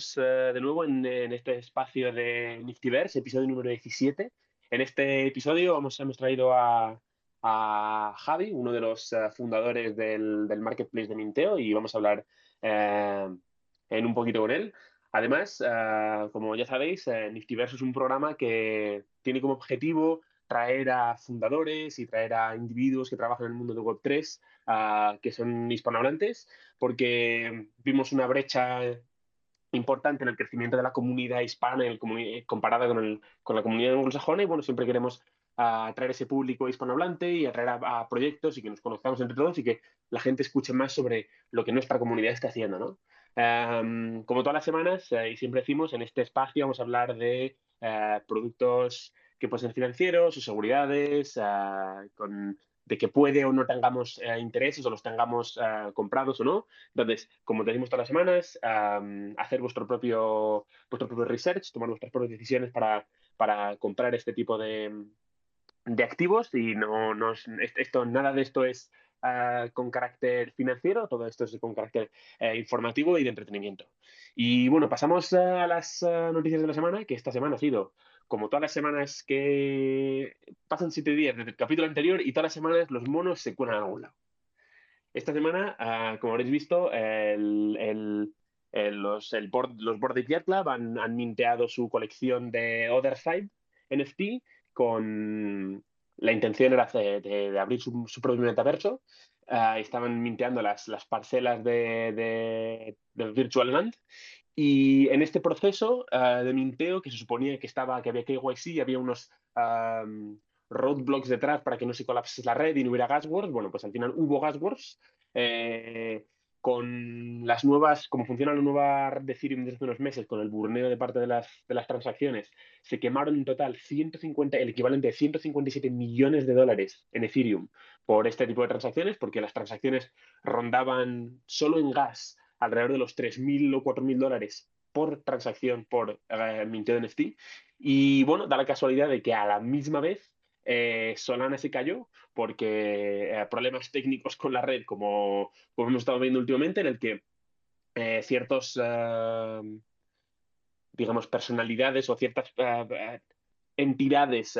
estamos eh, de nuevo en, este espacio de Niftyverse, episodio número 17. En este episodio vamos, hemos traído a, Javi, uno de los eh, fundadores del, marketplace de Minteo, y vamos a hablar en un poquito con él. Además, como ya sabéis, Niftyverse es un programa que tiene como objetivo traer a fundadores y traer a individuos que trabajan en el mundo de Web3 que son hispanohablantes, porque vimos una brecha importante en el crecimiento de la comunidad hispana comparada con, con, la comunidad anglosajona y bueno, siempre queremos atraer ese público hispanohablante y atraer a, proyectos y que nos conozcamos entre todos y que la gente escuche más sobre lo que nuestra comunidad está haciendo, ¿no? como todas las semanas, eh, y siempre decimos, en este espacio vamos a hablar de eh, productos que pueden ser financieros o seguridades, ah, de que puede o no tengamos eh, intereses o los tengamos ah, comprados o no. Entonces, como decimos todas las semanas, hacer vuestro propio, vuestro propio research, tomar vuestras propias decisiones para, para comprar este tipo de, de activos y no, no esto, nada de esto es ah, con carácter financiero, todo esto es con carácter eh, informativo y de entretenimiento. Y bueno, pasamos a las noticias de la semana, que esta semana ha sido como todas las semanas que pasan siete días desde el capítulo anterior y todas las semanas los monos se cuelan a algún lado. Esta semana, ah, como habréis visto, el, los, el board, los Board Club han, minteado su colección de Other Side NFT con la intención era de, abrir su, propio metaverso. Ah, estaban minteando las, las parcelas de, de Virtual Land y en este proceso ah, de minteo, que se suponía que estaba, que había KYC, había unos roadblocks detrás para que no se colapse la red y no hubiera gasworks, bueno, pues al final hubo gasworks. Eh, con las nuevas, como funciona la nueva red de Ethereum desde unos meses, con el burneo de parte de las, de las transacciones, se quemaron en total 150, el equivalente de 157 millones de dólares en Ethereum por este tipo de transacciones, porque las transacciones rondaban solo en gas alrededor de los 3.000 o 4.000 dólares por transacción por eh, minteo NFT. Y bueno, da la casualidad de que a la misma vez eh, Solana se cayó porque eh, problemas técnicos con la red, como, como, hemos estado viendo últimamente, en el que ciertos, digamos, personalidades o ciertas entidades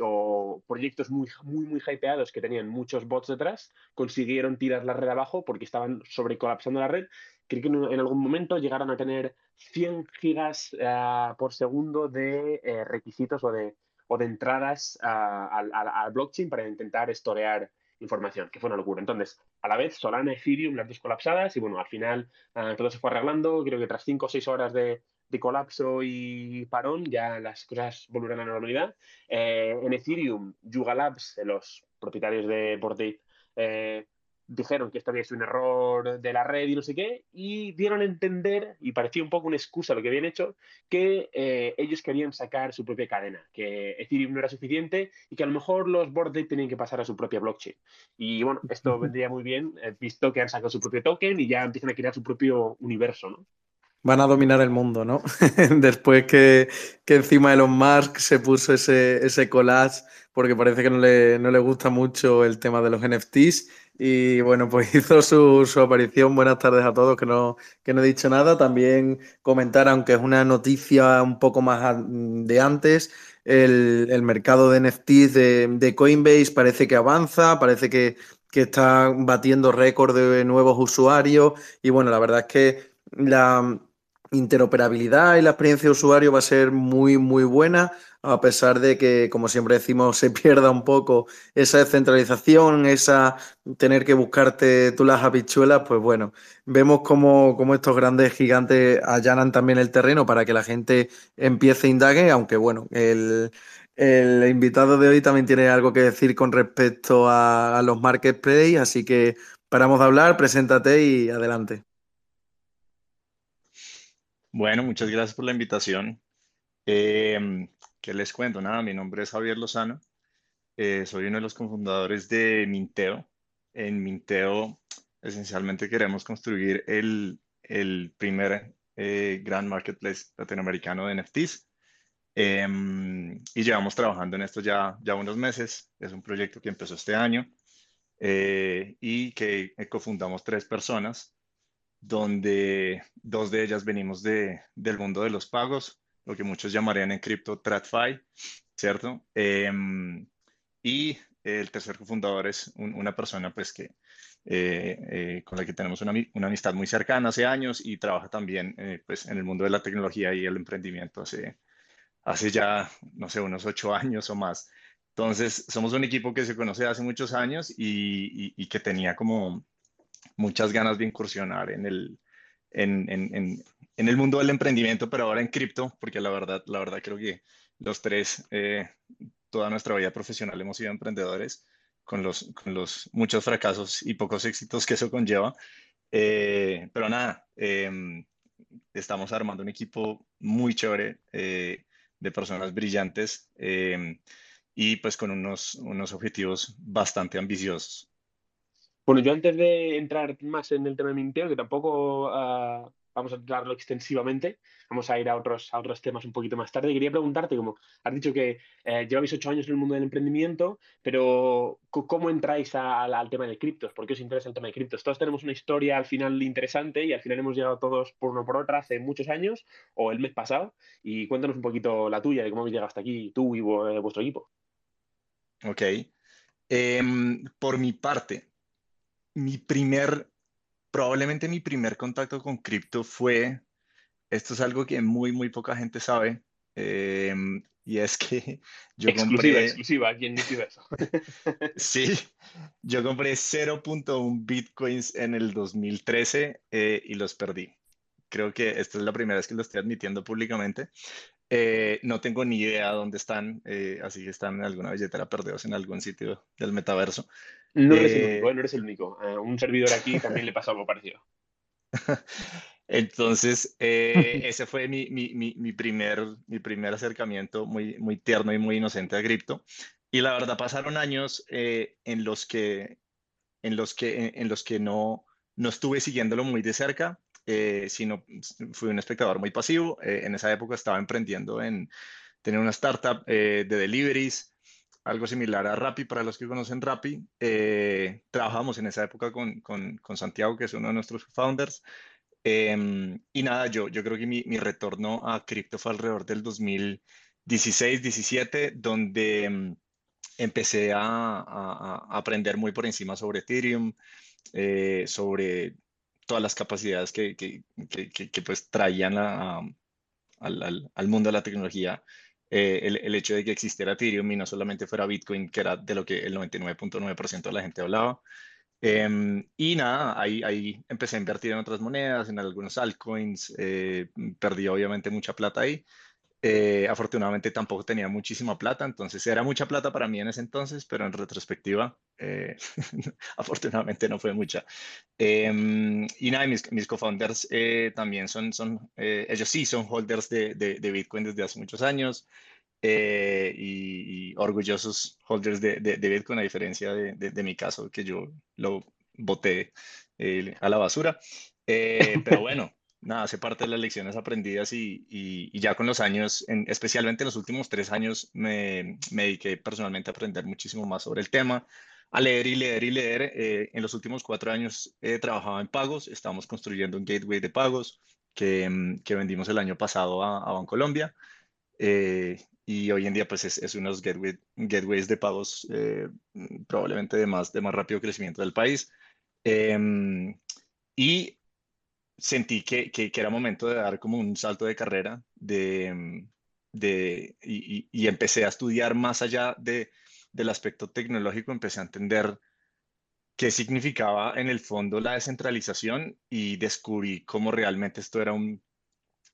o proyectos muy, muy, muy hypeados que tenían muchos bots detrás consiguieron tirar la red abajo porque estaban sobrecolapsando la red. Creo que en, algún momento llegaron a tener 100 gigas eh, por segundo de eh, requisitos o de, o de entradas al blockchain para intentar estorear información, que fue una locura. Entonces, a la vez, Solana, Ethereum, las dos colapsadas, y bueno, al final eh, todo se fue arreglando. Creo que tras 5 o 6 horas de, de colapso y parón, ya las cosas volverán a la normalidad. Eh, en Ethereum, Yuga Labs, los propietarios de Bored eh, dijeron que esto había sido un error de la red y no sé qué, y dieron a entender, y parecía un poco una excusa lo que habían hecho, que eh, ellos querían sacar su propia cadena, que Ethereum no era suficiente y que a lo mejor los Bored tenían que pasar a su propia blockchain. Y bueno, esto vendría muy bien, visto que han sacado su propio token y ya empiezan a crear su propio universo, ¿no? van a dominar el mundo, ¿no? Después que, que, encima Elon Musk se puso ese, ese collage, porque parece que no le, no le, gusta mucho el tema de los NFTs. Y bueno, pues hizo su, su, aparición. Buenas tardes a todos, que no, que no he dicho nada. También comentar, aunque es una noticia un poco más de antes, el, el mercado de NFTs de, de, Coinbase parece que avanza, parece que, que está batiendo récord de nuevos usuarios. Y bueno, la verdad es que la, interoperabilidad y la experiencia de usuario va a ser muy, muy buena, a pesar de que, como siempre decimos, se pierda un poco esa descentralización, esa tener que buscarte tú las habichuelas, pues bueno, vemos cómo, estos grandes gigantes allanan también el terreno para que la gente empiece a indague, aunque bueno, el, invitado de hoy también tiene algo que decir con respecto a, a los marketplaces, así que paramos de hablar, preséntate y adelante. Bueno, muchas gracias por la invitación. Em, ¿qué les cuento? Nada, mi nombre es Javier Lozano. Eh, soy uno de los cofundadores de Minteo. En Minteo, esencialmente queremos construir el, primer eh, gran marketplace latinoamericano de NFTs. Em, y llevamos trabajando en esto ya, ya unos meses. Es un proyecto que empezó este año eh, y que cofundamos tres personas. Donde dos de ellas venimos de, del mundo de los pagos, lo que muchos llamarían en cripto TradFi, ¿cierto? Em, y el tercer cofundador es una persona pues que eh, eh, con la que tenemos una, una, amistad muy cercana hace años y trabaja también eh, pues en el mundo de la tecnología y el emprendimiento hace, hace ya, no sé, unos ocho años o más. Entonces, somos un equipo que se conoce hace muchos años y, y, que tenía como muchas ganas de incursionar en el, en, en, en, el mundo del emprendimiento, pero ahora en cripto, porque la verdad, la verdad creo que los tres, toda nuestra vida profesional hemos sido emprendedores con los, con los muchos fracasos y pocos éxitos que eso conlleva. Eh, pero nada, em, estamos armando un equipo muy chévere eh, de personas brillantes em, y pues con unos, unos objetivos bastante ambiciosos. Bueno, yo antes de entrar más en el tema de Minteo, que tampoco ah, vamos a hablarlo extensivamente, vamos a ir a otros, a otros temas un poquito más tarde. Quería preguntarte, como has dicho que eh, lleváis ocho años en el mundo del emprendimiento, pero ¿cómo entráis al tema de criptos? ¿Por qué os interesa el tema de criptos? Todos tenemos una historia al final interesante y al final hemos llegado todos por uno por otra hace muchos años o el mes pasado. Y cuéntanos un poquito la tuya, de cómo habéis llegado hasta aquí, tú y eh, vuestro equipo. Ok. Em, por mi parte, mi primer probablemente mi primer contacto con cripto fue, esto es algo que muy, muy poca gente sabe, em, y es que yo exclusiva, compré... Exclusiva, ¿quién dice eso? sí, yo compré 0.1 bitcoins en el 2013 eh, y los perdí. Creo que esta es la primera vez que lo estoy admitiendo públicamente. Eh, no tengo ni idea dónde están, eh, así que están en alguna billetera perdidos en algún sitio del metaverso. No eres el único, no eres el único. un servidor aquí también le pasó algo parecido. Entonces, ese fue mi, mi, mi, primer, mi primer acercamiento muy, muy tierno y muy inocente a cripto. Y la verdad, pasaron años en los que, en los que, en los que no, no estuve siguiéndolo muy de cerca eh, sino fui un espectador muy pasivo. Eh, en esa época estaba emprendiendo en tener una startup eh, de deliveries, algo similar a Rappi, para los que conocen Rappi. trabajamos en esa época con, con, con, Santiago, que es uno de nuestros founders. Em, y nada, yo, yo creo que mi, mi retorno a cripto fue alrededor del 2016-17, donde em, empecé a, a, a, aprender muy por encima sobre Ethereum, sobre todas las capacidades que, que, que, pues traían al, al, mundo de la tecnología eh, el, hecho de que existiera Ethereum y no solamente fuera Bitcoin, que era de lo que el 99.9% de la gente hablaba. Em, y nada, ahí, ahí empecé a invertir en otras monedas, en algunos altcoins, eh, perdí obviamente mucha plata ahí, eh, afortunadamente tampoco tenía muchísima plata, entonces era mucha plata para mí en ese entonces, pero en retrospectiva, eh, afortunadamente no fue mucha. Em, y nada, mis, mis co-founders eh, también son, son ellos sí son holders de, de, Bitcoin desde hace muchos años y, orgullosos holders de, de, Bitcoin, a diferencia de, mi caso, que yo lo boté a la basura. pero bueno nada, hace parte de las lecciones aprendidas y, ya con los años, en, especialmente en los últimos tres años, me, me, dediqué personalmente a aprender muchísimo más sobre el tema, a leer y leer y leer. Eh, en los últimos cuatro años he trabajado en pagos, estamos construyendo un gateway de pagos que, mm, que vendimos el año pasado a, a Bancolombia. Eh, y hoy en día pues es, es uno de los gateway, gateways de pagos eh, probablemente de más, de más rápido crecimiento del país. Em, y sentí que, que, era momento de dar como un salto de carrera de, de, y, y, empecé a estudiar más allá de, del aspecto tecnológico, empecé a entender qué significaba en el fondo la descentralización y descubrí cómo realmente esto era un,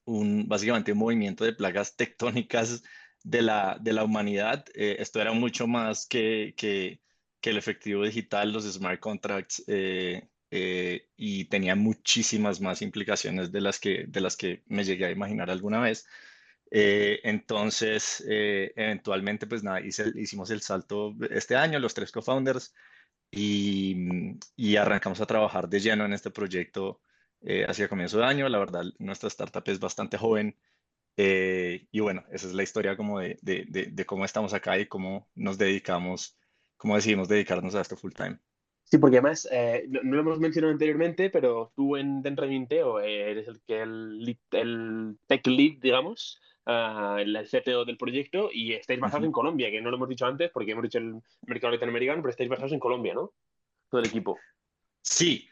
un básicamente un movimiento de plagas tectónicas de la, de la humanidad. Eh, esto era mucho más que, que, que, el efectivo digital, los smart contracts, eh, eh, y tenía muchísimas más implicaciones de las que, de las que me llegué a imaginar alguna vez. Eh, entonces, eh, eventualmente, pues nada, hicimos el salto este año, los tres co-founders, y, y, arrancamos a trabajar de lleno en este proyecto hacia comienzo de año. La verdad, nuestra startup es bastante joven. y bueno, esa es la historia como de, de, de, cómo estamos acá y cómo nos dedicamos, cómo decidimos dedicarnos a esto full time. Sí, porque además, eh, no, lo hemos mencionado anteriormente, pero tú en, dentro de Minteo eh, eres el que el, el tech lead, digamos, uh, el CTO del proyecto y estáis basados en Colombia, que no lo hemos dicho antes porque hemos dicho el mercado latinoamericano, pero estáis basados en Colombia, ¿no? Todo el equipo. Sí,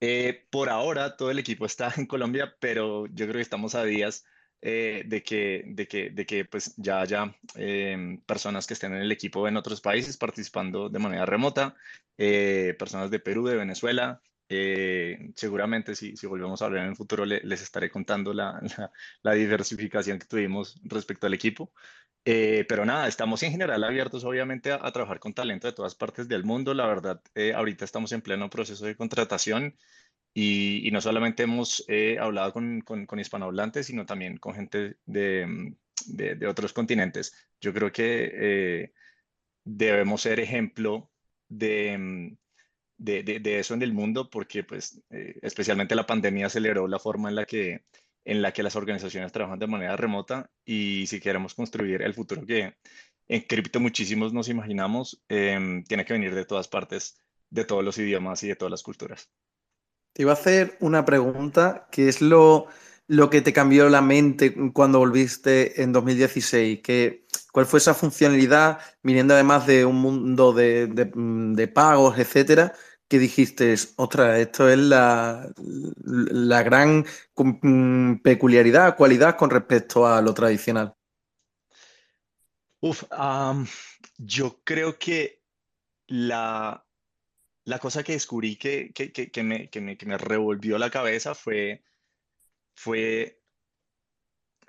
eh, por ahora todo el equipo está en Colombia, pero yo creo que estamos a días eh, de que, de que, de que pues ya haya em, personas que estén en el equipo en otros países participando de manera remota, eh, personas de Perú, de Venezuela. Eh, seguramente si, si, volvemos a hablar en el futuro les estaré contando la, la, diversificación que tuvimos respecto al equipo. pero nada, estamos en general abiertos obviamente a, a, trabajar con talento de todas partes del mundo. La verdad, ahorita estamos en pleno proceso de contratación y, no solamente hemos eh, hablado con, con, hispanohablantes, sino también con gente de, mm, de, otros continentes. Yo creo que eh, debemos ser ejemplo de, mm, de, de, eso en el mundo porque pues eh, especialmente la pandemia aceleró la forma en la que en la que las organizaciones trabajan de manera remota y si queremos construir el futuro que en cripto muchísimos nos imaginamos, em, tiene que venir de todas partes, de todos los idiomas y de todas las culturas. Te iba a hacer una pregunta, que es lo, lo que te cambió la mente cuando volviste en 2016? Que, ¿Cuál fue esa funcionalidad, viniendo además de un mundo de, de, pagos, etcétera, que dijiste, ostras, esto es la, la gran mm, peculiaridad, cualidad con respecto a lo tradicional? Uf, yo creo que la, la cosa que descubrí que, que, que, me, me, me, revolvió la cabeza fue, fue,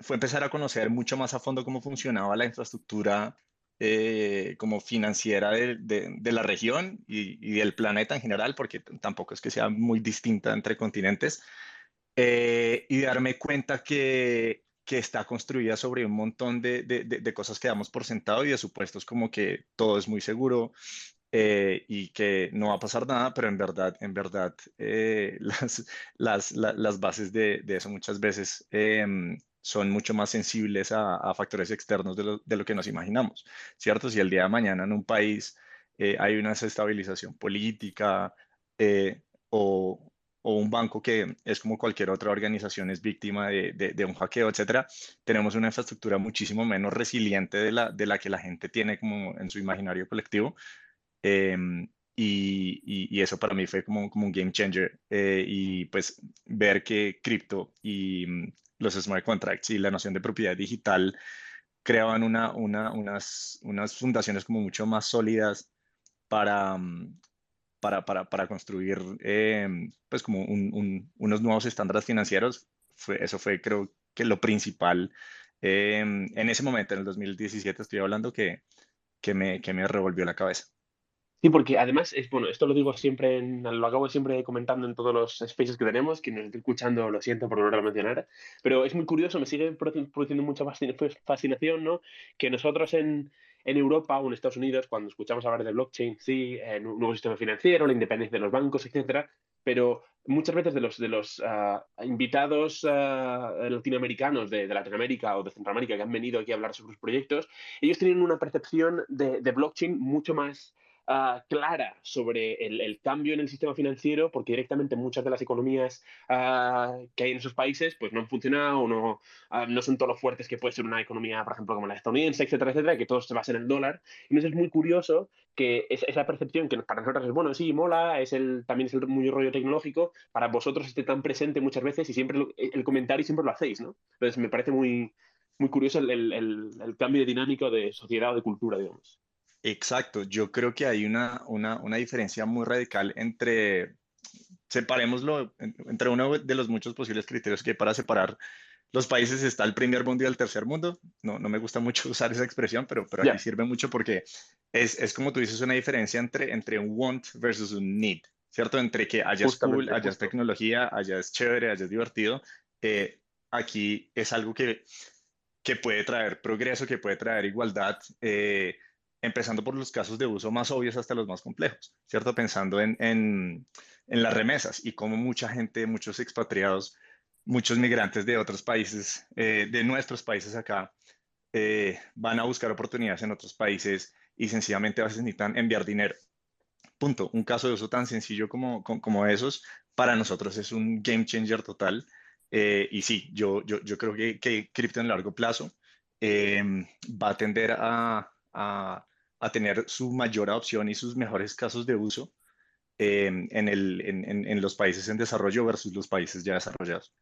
fue empezar a conocer mucho más a fondo cómo funcionaba la infraestructura eh, como financiera de, de, la región y, del planeta en general, porque tampoco es que sea muy distinta entre continentes, eh, y darme cuenta que, que está construida sobre un montón de, de, cosas que damos por sentado y de supuestos como que todo es muy seguro, eh, y que no va a pasar nada, pero en verdad, en verdad, eh, las, las, las, bases de, de, eso muchas veces em, son mucho más sensibles a, a factores externos de lo, de lo, que nos imaginamos, ¿cierto? Si el día de mañana en un país eh, hay una desestabilización política o, o, un banco que es como cualquier otra organización es víctima de, de, de, un hackeo, etcétera, tenemos una infraestructura muchísimo menos resiliente de la, de la que la gente tiene como en su imaginario colectivo Em, y, y, eso para mí fue como, como un game changer. Eh, y pues ver que cripto y mm, los smart contracts y la noción de propiedad digital creaban una, una, unas, unas fundaciones como mucho más sólidas para, mm, para, para, para construir em, pues como un, unos nuevos estándares financieros. Fue, eso fue creo que lo principal em, en ese momento, en el 2017 estoy hablando que, que, me, que me revolvió la cabeza. Sí, porque además, es bueno, esto lo digo siempre, lo acabo siempre comentando en todos los spaces que tenemos, quien nos esté escuchando lo siento por no mencionar, pero es muy curioso, me sigue produciendo mucha fascinación, ¿no? Que nosotros en, en Europa o en Estados Unidos, cuando escuchamos hablar de blockchain, sí, en un nuevo sistema financiero, la independencia de los bancos, etcétera, pero muchas veces de los, de los uh, invitados uh, latinoamericanos de, de, Latinoamérica o de Centroamérica que han venido aquí a hablar sobre sus proyectos, ellos tienen una percepción de, de blockchain mucho más uh, clara sobre el, el, cambio en el sistema financiero, porque directamente muchas de las economías uh, que hay en esos países pues no han funcionado o no, uh, no son todos los fuertes que puede ser una economía, por ejemplo, como la estadounidense, etcétera, etcétera, que todo se basa en el dólar. Entonces es muy curioso que es, esa percepción que para nosotros es, bueno, sí, mola, es el, también es el muy rollo tecnológico, para vosotros esté tan presente muchas veces y siempre lo, el comentario siempre lo hacéis, ¿no? Entonces me parece muy, muy curioso el, el, el, cambio de dinámica de sociedad o de cultura, digamos. Exacto, yo creo que hay una, una, una diferencia muy radical entre, separémoslo, entre uno de los muchos posibles criterios que hay para separar los países está el primer mundo y el tercer mundo. No, no me gusta mucho usar esa expresión, pero, pero aquí sirve mucho porque es, es, como tú dices, una diferencia entre, entre un want versus un need, ¿cierto? Entre que haya cool, haya tecnología, haya es chévere, haya es divertido. Eh, aquí es algo que, que puede traer progreso, que puede traer igualdad. Eh, empezando por los casos de uso más obvios hasta los más complejos, ¿cierto? Pensando en, en, en las remesas y cómo mucha gente, muchos expatriados, muchos migrantes de otros países, eh, de nuestros países acá, eh, van a buscar oportunidades en otros países y sencillamente a veces necesitan enviar dinero. punto. Un caso de uso tan sencillo como, como, esos, para nosotros es un game changer total. Eh, y sí, yo, yo, yo creo que, que cripto en largo plazo em, va a tender a, a, a, tener su mayor adopción y sus mejores casos de uso em, en, el, en, en, los países en desarrollo versus los países ya desarrollados.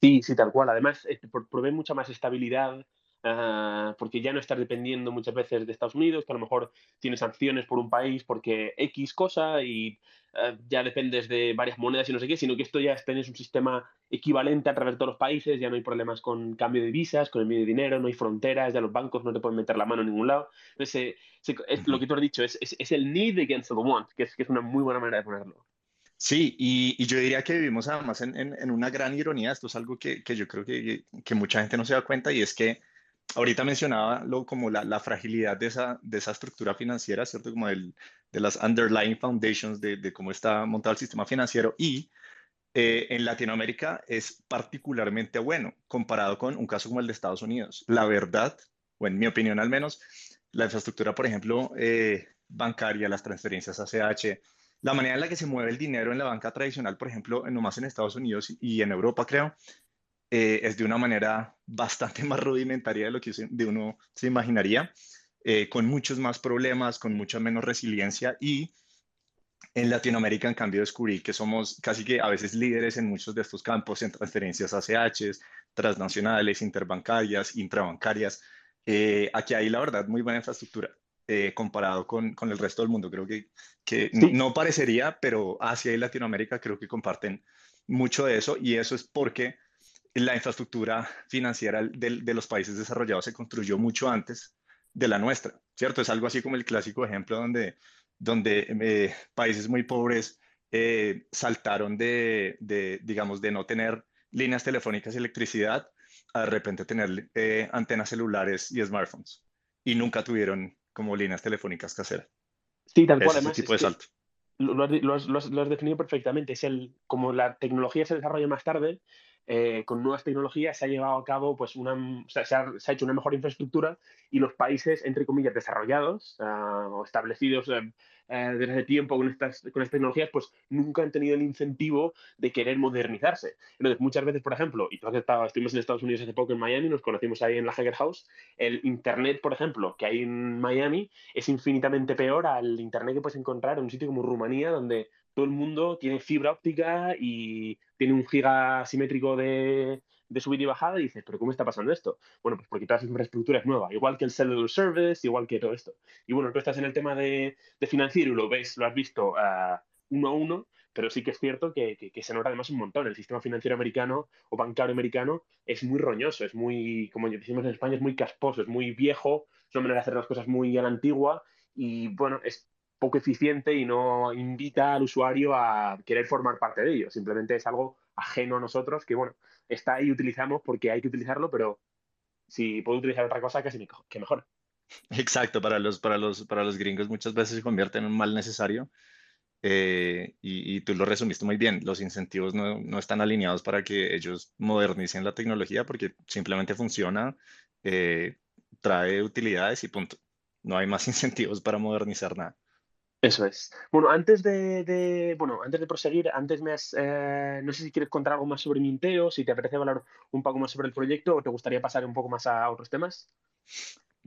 Sí, sí, tal cual. Además, eh, provee mucha más estabilidad Ah, porque ya no estás dependiendo muchas veces de Estados Unidos, que a lo mejor tienes sanciones por un país porque X cosa y ah, ya dependes de varias monedas y no sé qué, sino que esto ya tienes un sistema equivalente a través de todos los países, ya no hay problemas con cambio de divisas, con el envío de dinero, no hay fronteras, ya los bancos no te pueden meter la mano en ningún lado. Entonces, es, lo que tú has dicho, es, es, el need against the want, que es, que es una muy buena manera de ponerlo. Sí, y, y, yo diría que vivimos además en, en, en, una gran ironía. Esto es algo que, que yo creo que, que, mucha gente no se da cuenta y es que ahorita mencionaba lo, como la, la, fragilidad de esa, de esa estructura financiera, ¿cierto? Como el, de las underlying foundations de, de, cómo está montado el sistema financiero y eh, en Latinoamérica es particularmente bueno comparado con un caso como el de Estados Unidos. La verdad, o en mi opinión al menos, la infraestructura, por ejemplo, eh, bancaria, las transferencias ACH, la manera en la que se mueve el dinero en la banca tradicional, por ejemplo, nomás en Estados Unidos y en Europa, creo, eh, es de una manera bastante más rudimentaria de lo que de uno se imaginaría, eh, con muchos más problemas, con mucha menos resiliencia y en Latinoamérica, en cambio, descubrí que somos casi que a veces líderes en muchos de estos campos, en transferencias ACH, transnacionales, interbancarias, intrabancarias. Eh, aquí hay, la verdad, muy buena infraestructura comparado con, con, el resto del mundo. Creo que, que no parecería, pero Asia y Latinoamérica creo que comparten mucho de eso y eso es porque la infraestructura financiera de, los países desarrollados se construyó mucho antes de la nuestra, ¿cierto? Es algo así como el clásico ejemplo donde, donde eh, países muy pobres eh, saltaron de, digamos, de no tener líneas telefónicas y electricidad a de repente tener eh, antenas celulares y smartphones y nunca tuvieron como líneas telefónicas caseras. Sí, tal cual. Además, tipo de salto. Lo, has, definido perfectamente. Es el, como la tecnología se desarrolla más tarde, eh, con nuevas tecnologías se ha llevado a cabo, pues, una, se, ha, hecho una mejor infraestructura y los países, entre comillas, desarrollados ah, o establecidos eh, eh, desde hace tiempo con estas, con estas tecnologías, pues nunca han tenido el incentivo de querer modernizarse. Entonces, muchas veces, por ejemplo, y tú has estado, estuvimos en Estados Unidos hace poco en Miami, nos conocimos ahí en la Hager House, el Internet, por ejemplo, que hay en Miami es infinitamente peor al Internet que puedes encontrar en un sitio como Rumanía, donde todo el mundo tiene fibra óptica y tiene un giga simétrico de, de subida y bajada y dices, pero ¿cómo está pasando esto? Bueno, pues porque toda esa infraestructura es nueva, igual que el cellular service, igual que todo esto. Y bueno, tú estás en el tema de, financiero y lo ves, lo has visto uh, uno a uno, pero sí que es cierto que, que, se nota además un montón. El sistema financiero americano o bancario americano es muy roñoso, es muy, como decimos en España, es muy casposo, es muy viejo, es una manera de hacer las cosas muy a la antigua y bueno, es poco eficiente y no invita al usuario a querer formar parte de ello. Simplemente es algo ajeno a nosotros que, bueno, está ahí utilizamos porque hay que utilizarlo, pero si puedo utilizar otra cosa, casi que mejor. Exacto, para los, para, los, para los gringos muchas veces se convierte en un mal necesario. Eh, y, tú lo resumiste muy bien, los incentivos no, no, están alineados para que ellos modernicen la tecnología porque simplemente funciona, eh, trae utilidades y punto. No hay más incentivos para modernizar nada. Eso es. Bueno, antes de, bueno, antes de proseguir, antes me has, eh, no sé si quieres contar algo más sobre Minteo, si te apetece hablar un poco más sobre el proyecto o te gustaría pasar un poco más a otros temas.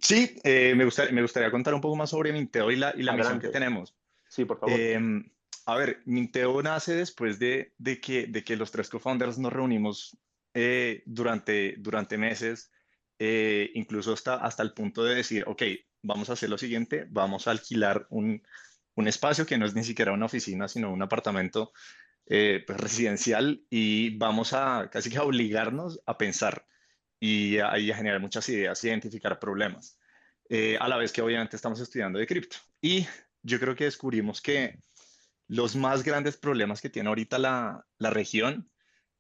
Sí, eh, me, gustaría, me gustaría contar un poco más sobre Minteo y la, y la misión que tenemos. Sí, por favor. Em, a ver, Minteo nace después de, de, que, de que los tres co-founders nos reunimos eh, durante, durante meses, incluso hasta, hasta el punto de decir, ok, vamos a hacer lo siguiente, vamos a alquilar un un espacio que no es ni siquiera una oficina, sino un apartamento eh, pues, residencial y vamos a casi que a obligarnos a pensar y a, generar muchas ideas, identificar problemas, eh, a la vez que obviamente estamos estudiando de cripto. Y yo creo que descubrimos que los más grandes problemas que tiene ahorita la, la región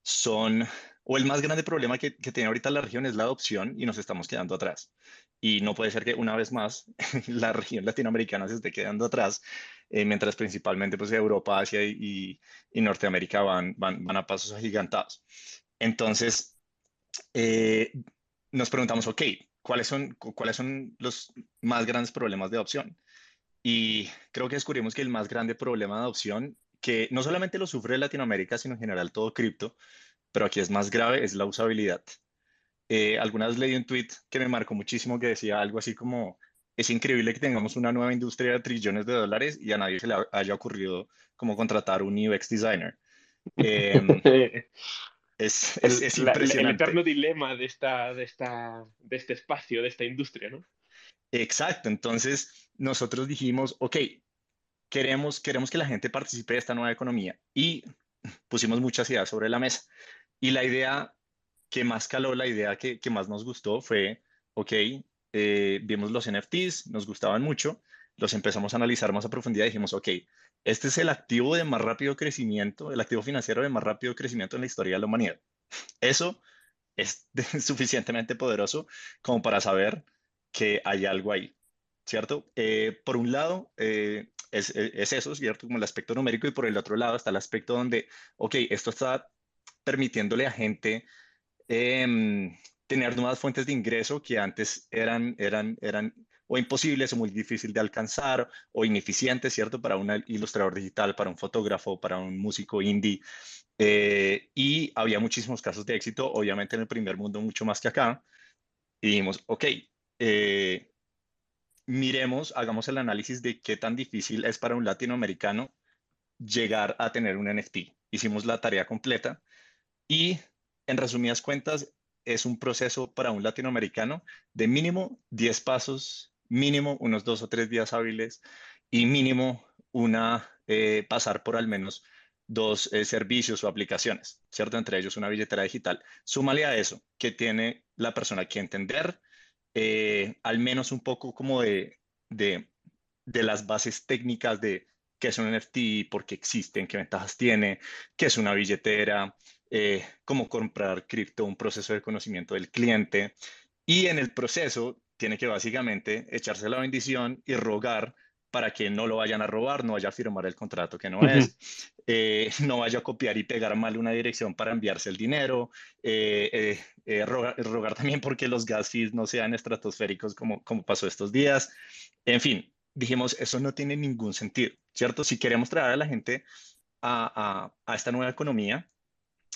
son, o el más grande problema que, que, tiene ahorita la región es la adopción y nos estamos quedando atrás. Y no puede ser que una vez más la región latinoamericana se esté quedando atrás, eh, mientras principalmente pues, Europa, Asia y, Norteamérica van, van, van, a pasos agigantados. Entonces, eh, nos preguntamos, ok, ¿cuáles son, ¿cuáles son los más grandes problemas de adopción? y creo que descubrimos que el más grande problema de adopción, que no solamente lo sufre Latinoamérica, sino en general todo cripto, pero aquí es más grave, es la usabilidad. Eh, alguna vez leí un tweet que me marcó muchísimo que decía algo así como, es increíble que tengamos una nueva industria de trillones de dólares y a nadie se le haya ocurrido como contratar un UX designer. Em, es, es, impresionante. el eterno dilema de, esta, de, esta, de este espacio, de esta industria, ¿no? Exacto, entonces nosotros dijimos, ok, queremos, queremos que la gente participe de esta nueva economía y pusimos muchas ideas sobre la mesa. Y la idea que más caló, la idea que, que más nos gustó fue, ok, eh, vimos los NFTs, nos gustaban mucho, los empezamos a analizar más a profundidad y dijimos, ok, este es el activo de más rápido crecimiento, el activo financiero de más rápido crecimiento en la historia de la humanidad. Eso es suficientemente poderoso como para saber que hay algo ahí, ¿cierto? Eh, por un lado, eh, es, es, eso, ¿cierto? Como el aspecto numérico y por el otro lado está el aspecto donde, ok, esto está permitiéndole a gente em, tener nuevas fuentes de ingreso que antes eran, eran, eran o imposibles o muy difícil de alcanzar o ineficientes, ¿cierto? Para un ilustrador digital, para un fotógrafo, para un músico indie. Eh, y había muchísimos casos de éxito, obviamente en el primer mundo mucho más que acá. Y dijimos, ok, eh, miremos, hagamos el análisis de qué tan difícil es para un latinoamericano llegar a tener un NFT. Hicimos la tarea completa y en resumidas cuentas es un proceso para un latinoamericano de mínimo 10 pasos, mínimo unos dos o tres días hábiles y mínimo una eh, pasar por al menos dos eh, servicios o aplicaciones, ¿cierto? Entre ellos una billetera digital. Súmale a eso que tiene la persona que entender eh, al menos un poco como de, de, de, las bases técnicas de qué es un NFT, por qué existen, qué ventajas tiene, qué es una billetera, eh, cómo comprar cripto, un proceso de conocimiento del cliente. Y en el proceso tiene que básicamente echarse la bendición y rogar para que no lo vayan a robar, no vaya a firmar el contrato que no es, eh, no vaya a copiar y pegar mal una dirección para enviarse el dinero, eh, eh, rogar, también porque los gas fees no sean estratosféricos como, como pasó estos días. En fin, dijimos, eso no tiene ningún sentido, ¿cierto? Si queremos traer a la gente a, a, a esta nueva economía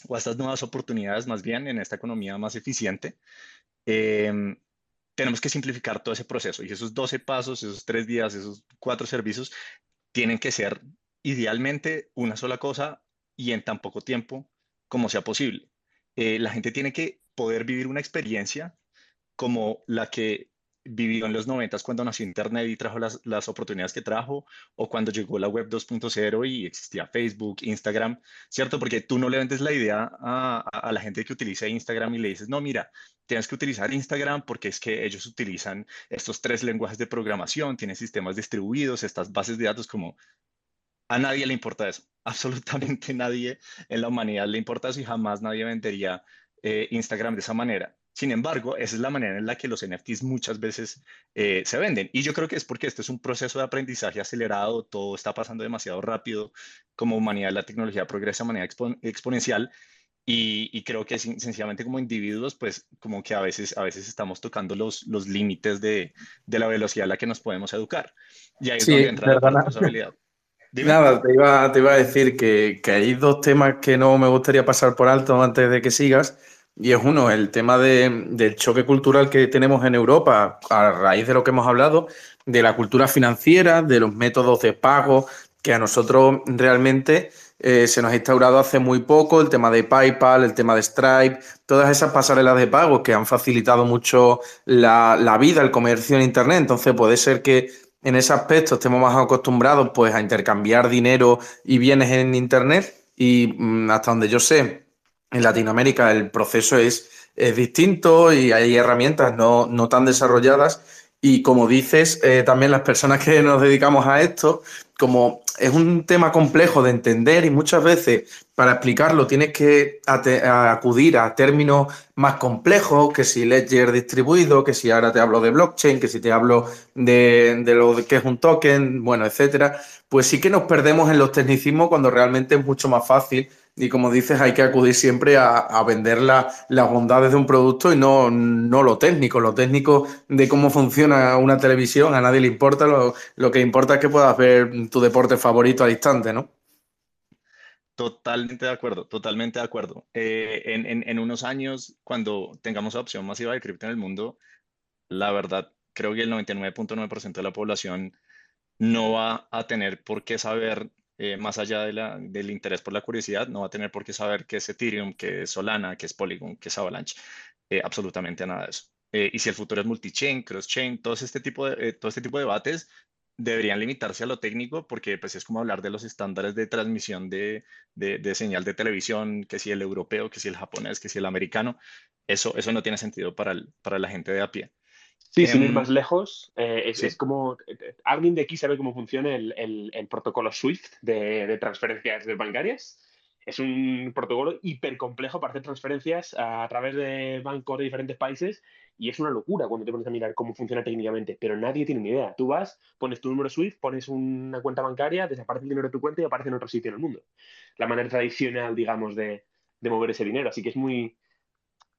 o a estas nuevas oportunidades más bien en esta economía más eficiente, eh, tenemos que simplificar todo ese proceso y esos 12 pasos, esos tres días, esos cuatro servicios tienen que ser idealmente una sola cosa y en tan poco tiempo como sea posible. Eh, la gente tiene que poder vivir una experiencia como la que vivió en los 90 cuando nació Internet y trajo las, las, oportunidades que trajo, o cuando llegó la web 2.0 y existía Facebook, Instagram, ¿cierto? Porque tú no le vendes la idea a, a, la gente que utiliza Instagram y le dices, no, mira, tienes que utilizar Instagram porque es que ellos utilizan estos tres lenguajes de programación, tienen sistemas distribuidos, estas bases de datos como... A nadie le importa eso, absolutamente nadie en la humanidad le importa eso y jamás nadie vendería eh, Instagram de esa manera. Sin embargo, esa es la manera en la que los NFTs muchas veces eh, se venden. Y yo creo que es porque este es un proceso de aprendizaje acelerado, todo está pasando demasiado rápido, como humanidad la tecnología progresa de manera exponencial. Y, creo que sencillamente como individuos, pues como que a veces, a veces estamos tocando los, los límites de, de la velocidad a la que nos podemos educar. Y ahí es donde entra la responsabilidad. Nada, te iba, te iba, a decir que, que hay dos temas que no me gustaría pasar por alto antes de que sigas. Y es uno, el tema de, del choque cultural que tenemos en Europa a raíz de lo que hemos hablado, de la cultura financiera, de los métodos de pago, que a nosotros realmente eh, se nos ha instaurado hace muy poco, el tema de PayPal, el tema de Stripe, todas esas pasarelas de pago que han facilitado mucho la, la vida, el comercio en Internet. Entonces puede ser que en ese aspecto estemos más acostumbrados pues, a intercambiar dinero y bienes en Internet y mm, hasta donde yo sé, en Latinoamérica el proceso es, es distinto y hay herramientas no, no tan desarrolladas. Y como dices, eh, también las personas que nos dedicamos a esto, como es un tema complejo de entender y muchas veces para explicarlo tienes que acudir a términos más complejos, que si ledger distribuido, que si ahora te hablo de blockchain, que si te hablo de, de lo que es un token, bueno, etcétera, pues sí que nos perdemos en los tecnicismos cuando realmente es mucho más fácil y como dices, hay que acudir siempre a, vender las bondades de un producto y no, no lo técnico. Lo técnico de cómo funciona una televisión, a nadie le importa, lo, lo que importa es que puedas ver tu deporte favorito al instante, ¿no? Totalmente de acuerdo, totalmente de acuerdo. Eh, en, en, unos años, cuando tengamos adopción masiva de cripto en el mundo, la verdad, creo que el 99.9% de la población no va a tener por qué saber, eh, más allá de la, del interés por la curiosidad, no va a tener por qué saber qué es Ethereum, qué es Solana, qué es Polygon, qué es Avalanche, eh, absolutamente nada de eso. y si el futuro es multi-chain, cross-chain, todo este tipo de, todo este tipo de debates deberían limitarse a lo técnico porque pues es como hablar de los estándares de transmisión de, de, señal de televisión, que si el europeo, que si el japonés, que si el americano. Eso, eso no tiene sentido para, para la gente de a pie. Sí, sin ir em, más lejos, eh, es, es, como, ¿alguien de aquí sabe cómo funciona el, el, el protocolo SWIFT de, de transferencias bancarias? Es un protocolo hiper complejo para hacer transferencias a, a través de bancos de diferentes países y es una locura cuando te pones a mirar cómo funciona técnicamente, pero nadie tiene ni idea. Tú vas, pones tu número SWIFT, pones una cuenta bancaria, desaparece el dinero de tu cuenta y aparece en otro sitio en el mundo. La manera tradicional, digamos, de, de mover ese dinero. Así que es muy,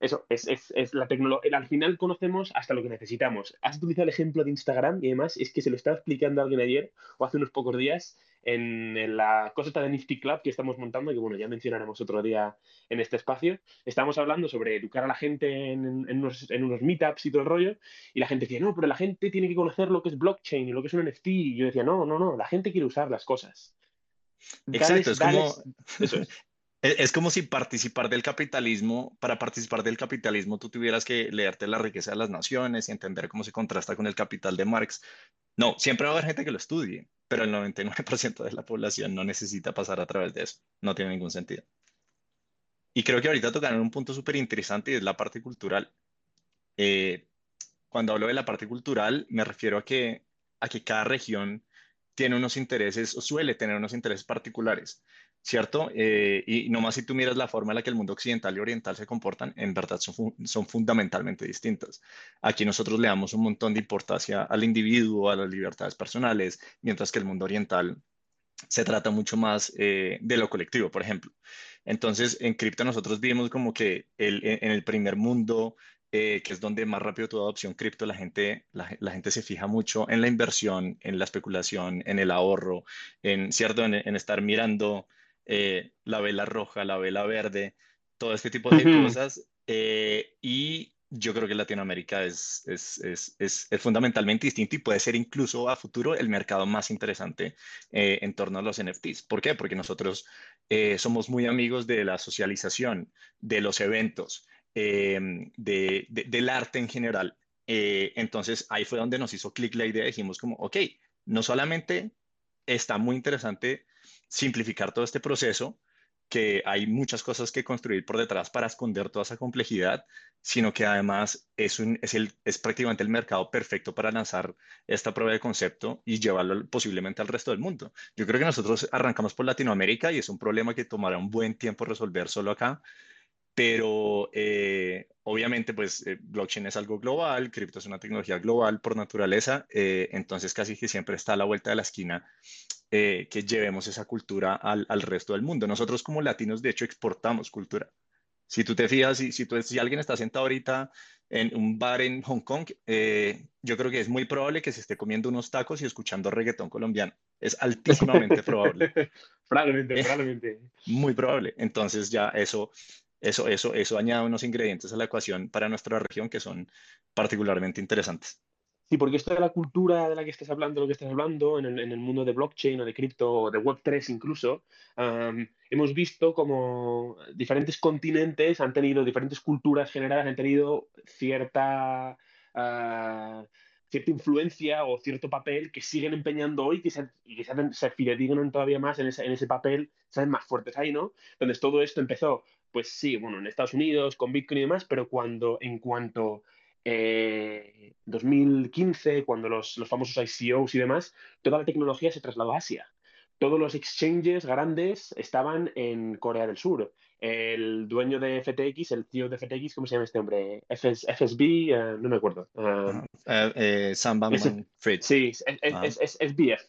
eso, es, es, es la tecnología. Al final conocemos hasta lo que necesitamos. Has utilizado el ejemplo de Instagram y además es que se lo estaba explicando a alguien ayer o hace unos pocos días en, la cosa de Nifty Club que estamos montando, que bueno, ya mencionaremos otro día en este espacio. Estamos hablando sobre educar a la gente en, en, unos, en unos meetups y todo el rollo, y la gente decía, no, pero la gente tiene que conocer lo que es blockchain y lo que es un NFT. Y yo decía, no, no, no, la gente quiere usar las cosas. Exacto, es como... Eso es. Es como si participar del capitalismo, para participar del capitalismo tú tuvieras que leerte la riqueza de las naciones y entender cómo se contrasta con el capital de Marx. No, siempre va a haber gente que lo estudie, pero el 99% de la población no necesita pasar a través de eso. No tiene ningún sentido. Y creo que ahorita tocan un punto súper interesante y es la parte cultural. Eh, cuando hablo de la parte cultural, me refiero a que, a que cada región tiene unos intereses o suele tener unos intereses particulares. ¿Cierto? Eh, y nomás si tú miras la forma en la que el mundo occidental y oriental se comportan, en verdad son, son fundamentalmente distintas. Aquí nosotros le damos un montón de importancia al individuo, a las libertades personales, mientras que el mundo oriental se trata mucho más eh, de lo colectivo, por ejemplo. Entonces, en cripto nosotros vimos como que el, en el primer mundo, eh, que es donde más rápido toda adopción cripto, la gente, la, la, gente se fija mucho en la inversión, en la especulación, en el ahorro, en, ¿cierto? en, en estar mirando eh, la vela roja, la vela verde, todo este tipo de cosas. Eh, y yo creo que Latinoamérica es, es, es, es, fundamentalmente distinto y puede ser incluso a futuro el mercado más interesante eh, en torno a los NFTs. ¿Por qué? Porque nosotros somos muy amigos de la socialización, de los eventos, de, del arte en general. entonces ahí fue donde nos hizo clic la idea, dijimos como, ok, no solamente está muy interesante simplificar todo este proceso, que hay muchas cosas que construir por detrás para esconder toda esa complejidad, sino que además es, un, es, el, es prácticamente el mercado perfecto para lanzar esta prueba de concepto y llevarlo posiblemente al resto del mundo. Yo creo que nosotros arrancamos por Latinoamérica y es un problema que tomará un buen tiempo resolver solo acá, pero eh, obviamente pues eh, blockchain es algo global, cripto es una tecnología global por naturaleza, eh, entonces casi que siempre está a la vuelta de la esquina que llevemos esa cultura al, al, resto del mundo. Nosotros como latinos de hecho exportamos cultura. Si tú te fijas, si, si, tú, si alguien está sentado ahorita en un bar en Hong Kong, yo creo que es muy probable que se esté comiendo unos tacos y escuchando reggaetón colombiano. Es altísimamente probable. probablemente, probablemente. Muy probable. Entonces ya eso eso, eso, eso añade unos ingredientes a la ecuación para nuestra región que son particularmente interesantes. Sí, porque esto de la cultura de la que estás hablando, lo que estás hablando, en el, mundo de blockchain o de cripto o de Web3 incluso, hemos visto como diferentes continentes han tenido, diferentes culturas generadas han tenido cierta, uh, cierta influencia o cierto papel que siguen empeñando hoy que se, y que se, se todavía más en ese, en ese papel, se más fuertes ahí, ¿no? Entonces todo esto empezó pues sí, bueno, en Estados Unidos con Bitcoin y demás, pero cuando en cuanto eh, 2015, cuando los, los, famosos ICOs y demás, toda la tecnología se trasladó a Asia. Todos los exchanges grandes estaban en Corea del Sur. El dueño de FTX, el tío de FTX, ¿cómo se llama este hombre? FS, FSB, uh, no me acuerdo. Uh, uh, Sam Bankman Fried. Sí, es, es, es, es SBF.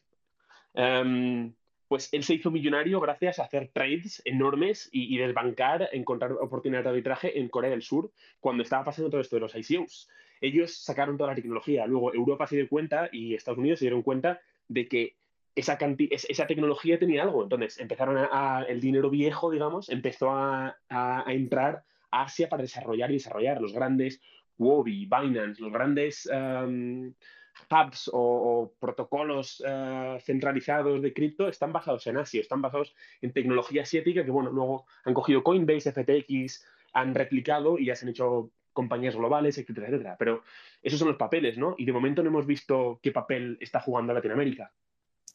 Um, pues él se hizo millonario gracias a hacer trades enormes y, desbancar, encontrar oportunidades de arbitraje en Corea del Sur cuando estaba pasando todo esto de los ICOs. Ellos sacaron toda la tecnología, luego Europa se dio cuenta y Estados Unidos se dieron cuenta de que esa, tecnología tenía algo. Entonces empezaron a, el dinero viejo, digamos, empezó a, entrar a Asia para desarrollar y desarrollar los grandes Wobi, Binance, los grandes hubs o, protocolos uh, centralizados de cripto están basados en Asia, están basados en tecnología asiática que, bueno, luego han cogido Coinbase, FTX, han replicado y ya se han hecho compañías globales, etcétera, etcétera. Pero esos son los papeles, ¿no? Y de momento no hemos visto qué papel está jugando Latinoamérica.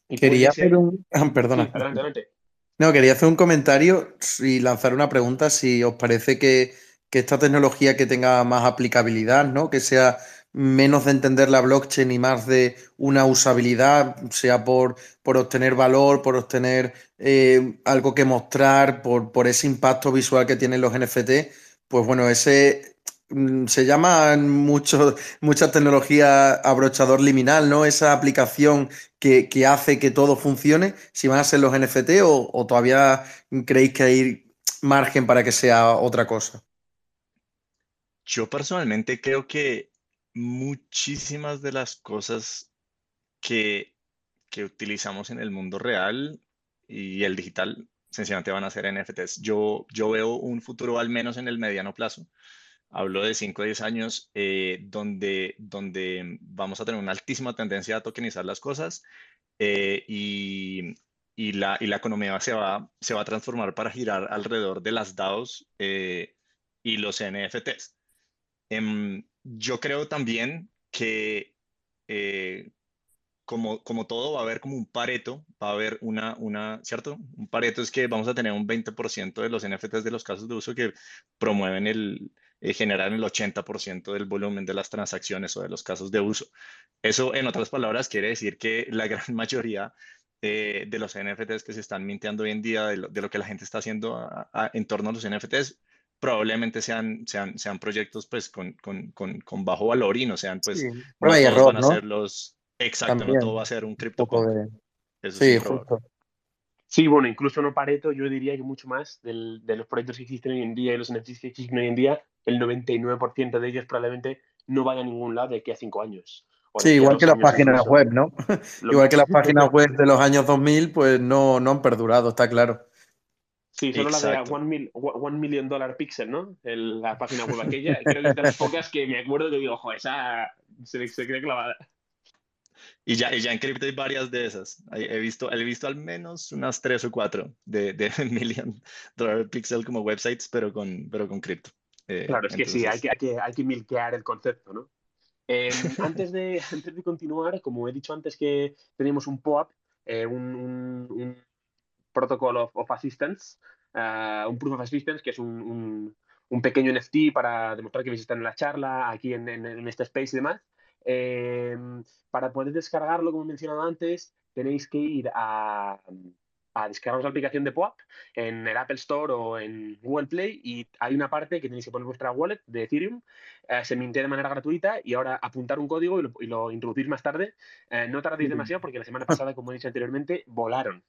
quería hacer un... Perdona. No, quería hacer un comentario y lanzar una pregunta si os parece que, que esta tecnología que tenga más aplicabilidad, ¿no? Que sea menos de entender la blockchain y más de una usabilidad, sea por, por obtener valor, por obtener eh, algo que mostrar, por, por ese impacto visual que tienen los NFT, pues bueno, ese mm, se llama mucho, mucha tecnología abrochador liminal, ¿no? Esa aplicación que, hace que todo funcione, si van a ser los NFT o todavía creéis que hay margen para que sea otra cosa. Yo personalmente creo que muchísimas de las cosas que, que utilizamos en el mundo real y el digital sencillamente van a ser NFTs. Yo, yo veo un futuro al menos en el mediano plazo. Hablo de 5 o 10 años eh, donde, donde vamos a tener una altísima tendencia a tokenizar las cosas eh, y, y, la, y la economía se va, se va a transformar para girar alrededor de las DAOs eh, y los NFTs. Em, yo creo también que eh, como, como todo va a haber como un pareto, va a haber una, una, ¿cierto? Un pareto es que vamos a tener un 20% de los NFTs de los casos de uso que promueven el, eh, generan el 80% del volumen de las transacciones o de los casos de uso. Eso, en otras palabras, quiere decir que la gran mayoría eh, de los NFTs que se están mintiendo hoy en día, de lo, que la gente está haciendo en torno a los NFTs, probablemente sean, sean, sean proyectos pues con, con, con, con bajo valor y no sean pues sí. no error, van a ser los exacto, no todo va a ser un cripto. sí, justo. Sí, bueno, incluso no Pareto, yo diría que mucho más del, de los proyectos que existen hoy en día y los NFTs que existen hoy en día, el 99% de ellos probablemente no vayan a ningún lado de aquí a cinco años. Sí, igual que las páginas web, ¿no? igual que las páginas web de los años 2000, pues no, no han perdurado, está claro. Sí, solo la de One, one, Million Dollar Pixel, ¿no? la página web aquella. Creo que es de las pocas que me acuerdo que digo, ojo, esa se, se cree clavada. Y ya, y ya en cripto hay varias de esas. He visto, he visto al menos unas tres o cuatro de, de Million Dollar Pixel como websites, pero con, pero con cripto. Eh, claro, es que sí, hay que, hay, que, hay que milkear el concepto, ¿no? Eh, antes, de, antes de continuar, como he dicho antes que teníamos un POAP, eh, un, un Protocol of, Assistance, uh, un Proof of Assistance, que es un, un, pequeño NFT para demostrar que en la charla, aquí en, en, este space y demás. Em, para poder descargarlo, como he mencionado antes, tenéis que ir a, a descargar la aplicación de POAP en el Apple Store o en Google Play y hay una parte que tenéis que poner vuestra wallet de Ethereum, eh, se mintea de manera gratuita y ahora apuntar un código y lo, y lo introducir más tarde. Eh, no tardéis demasiado porque la semana pasada, como he dicho anteriormente, volaron.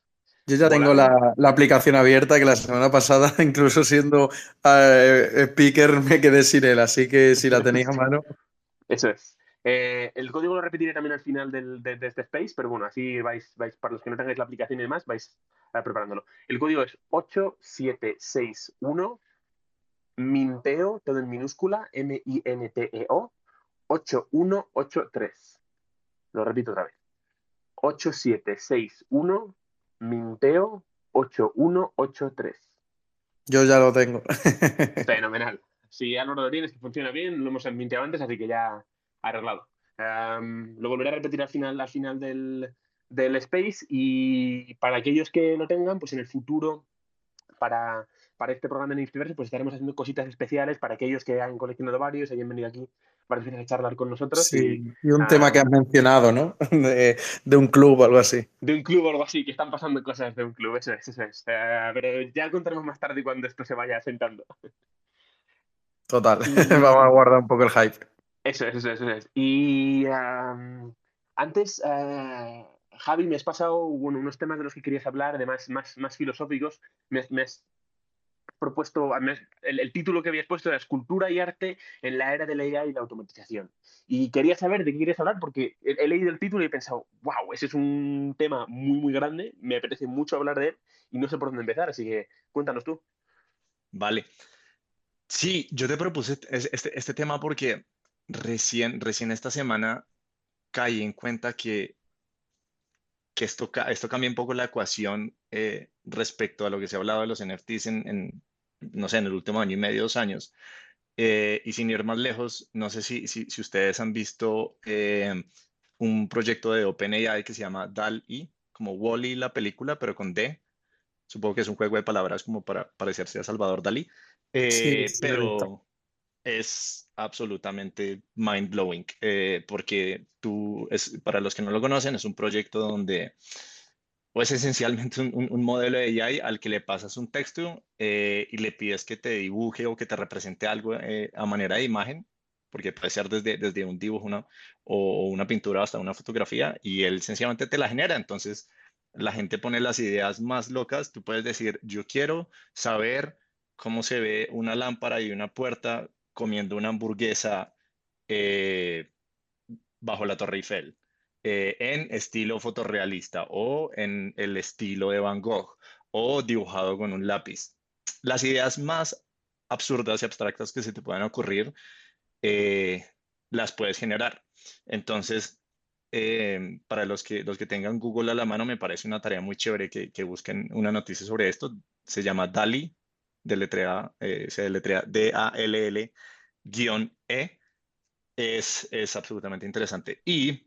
Yo ya tengo la, aplicación abierta, que la semana pasada, incluso siendo eh, speaker, me quedé sin él, así que si la tenéis a mano. Eso es. Eh, el código lo repetiré también al final del, de, este space, pero bueno, así vais, vais, para los que no tengáis la aplicación y demás, vais uh, preparándolo. El código es 8761 Minteo, todo en minúscula, M-I-N-T-E-O, 8183. Lo repito otra vez. 8761 Minteo 8183. Yo ya lo tengo. Fenomenal. Si no lo tienes, que funciona bien, lo hemos minteado antes, así que ya arreglado. lo volveré a repetir al final, al final del, del Space y para aquellos que lo tengan, pues en el futuro, para para este programa en Instiverse, pues estaremos haciendo cositas especiales para aquellos que han coleccionado varios, hayan venido aquí varias veces a charlar con nosotros. Sí, y, un tema que has mencionado, ¿no? De, un club o algo así. De un club o algo así, que están pasando cosas de un club, eso es, eso es. Eh, pero ya contaremos más tarde cuando esto se vaya sentando. Total, vamos a guardar un poco el hype. Eso es, eso es, eso es. Y antes, uh, Javi, me has pasado unos temas de los que querías hablar, además más, más filosóficos. Me, has propuesto, el, título que habías puesto era Escultura y arte en la era de la IA y la automatización. Y quería saber de qué querías hablar porque he, leído el título y he pensado, wow, ese es un tema muy, muy grande, me apetece mucho hablar de él y no sé por dónde empezar, así que cuéntanos tú. Vale. Sí, yo te propuse este, este tema porque recién, recién esta semana caí en cuenta que, que esto, esto cambia un poco la ecuación eh, respecto a lo que se ha hablado de los NFTs en, no sé, en el último año y medio, dos años. Eh, y sin ir más lejos, no sé si, si, ustedes han visto eh, un proyecto de OpenAI que se llama DAL-E, como Wally la película, pero con D. Supongo que es un juego de palabras como para parecerse a Salvador Dalí. sí, pero es absolutamente mind blowing, eh, porque tú, es, para los que no lo conocen, es un proyecto donde, pues esencialmente un, modelo de AI al que le pasas un texto eh, y le pides que te dibuje o que te represente algo eh, a manera de imagen, porque puede ser desde, desde un dibujo o, una pintura hasta una fotografía, y él sencillamente te la genera. Entonces, la gente pone las ideas más locas. Tú puedes decir, yo quiero saber cómo se ve una lámpara y una puerta comiendo una hamburguesa eh, bajo la Torre Eiffel, eh, en estilo fotorrealista o en el estilo de Van Gogh o dibujado con un lápiz. Las ideas más absurdas y abstractas que se te puedan ocurrir, eh, las puedes generar. Entonces, para los que, los que tengan Google a la mano, me parece una tarea muy chévere que, que busquen una noticia sobre esto. Se llama DALI, deletrea, eh, se deletrea D-A-L-L guion E, es, es absolutamente interesante. Y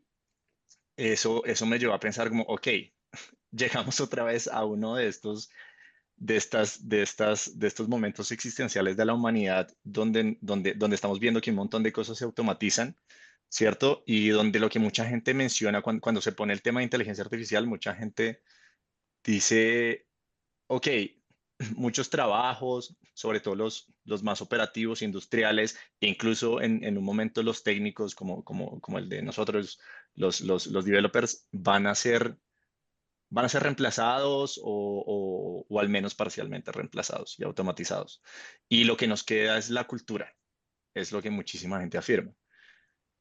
eso, eso me llevó a pensar como, ok, llegamos otra vez a uno de estos, de estas, de estas, de estos momentos existenciales de la humanidad donde, donde, donde estamos viendo que un montón de cosas se automatizan, ¿cierto? Y donde lo que mucha gente menciona cuando, cuando se pone el tema de inteligencia artificial, mucha gente dice, ok, muchos trabajos, sobre todo los, los más operativos, industriales, e incluso en, en un momento los técnicos como, como, como el de nosotros, los, los, los, developers, van a ser, van a ser reemplazados o, o, al menos parcialmente reemplazados y automatizados. Y lo que nos queda es la cultura, es lo que muchísima gente afirma.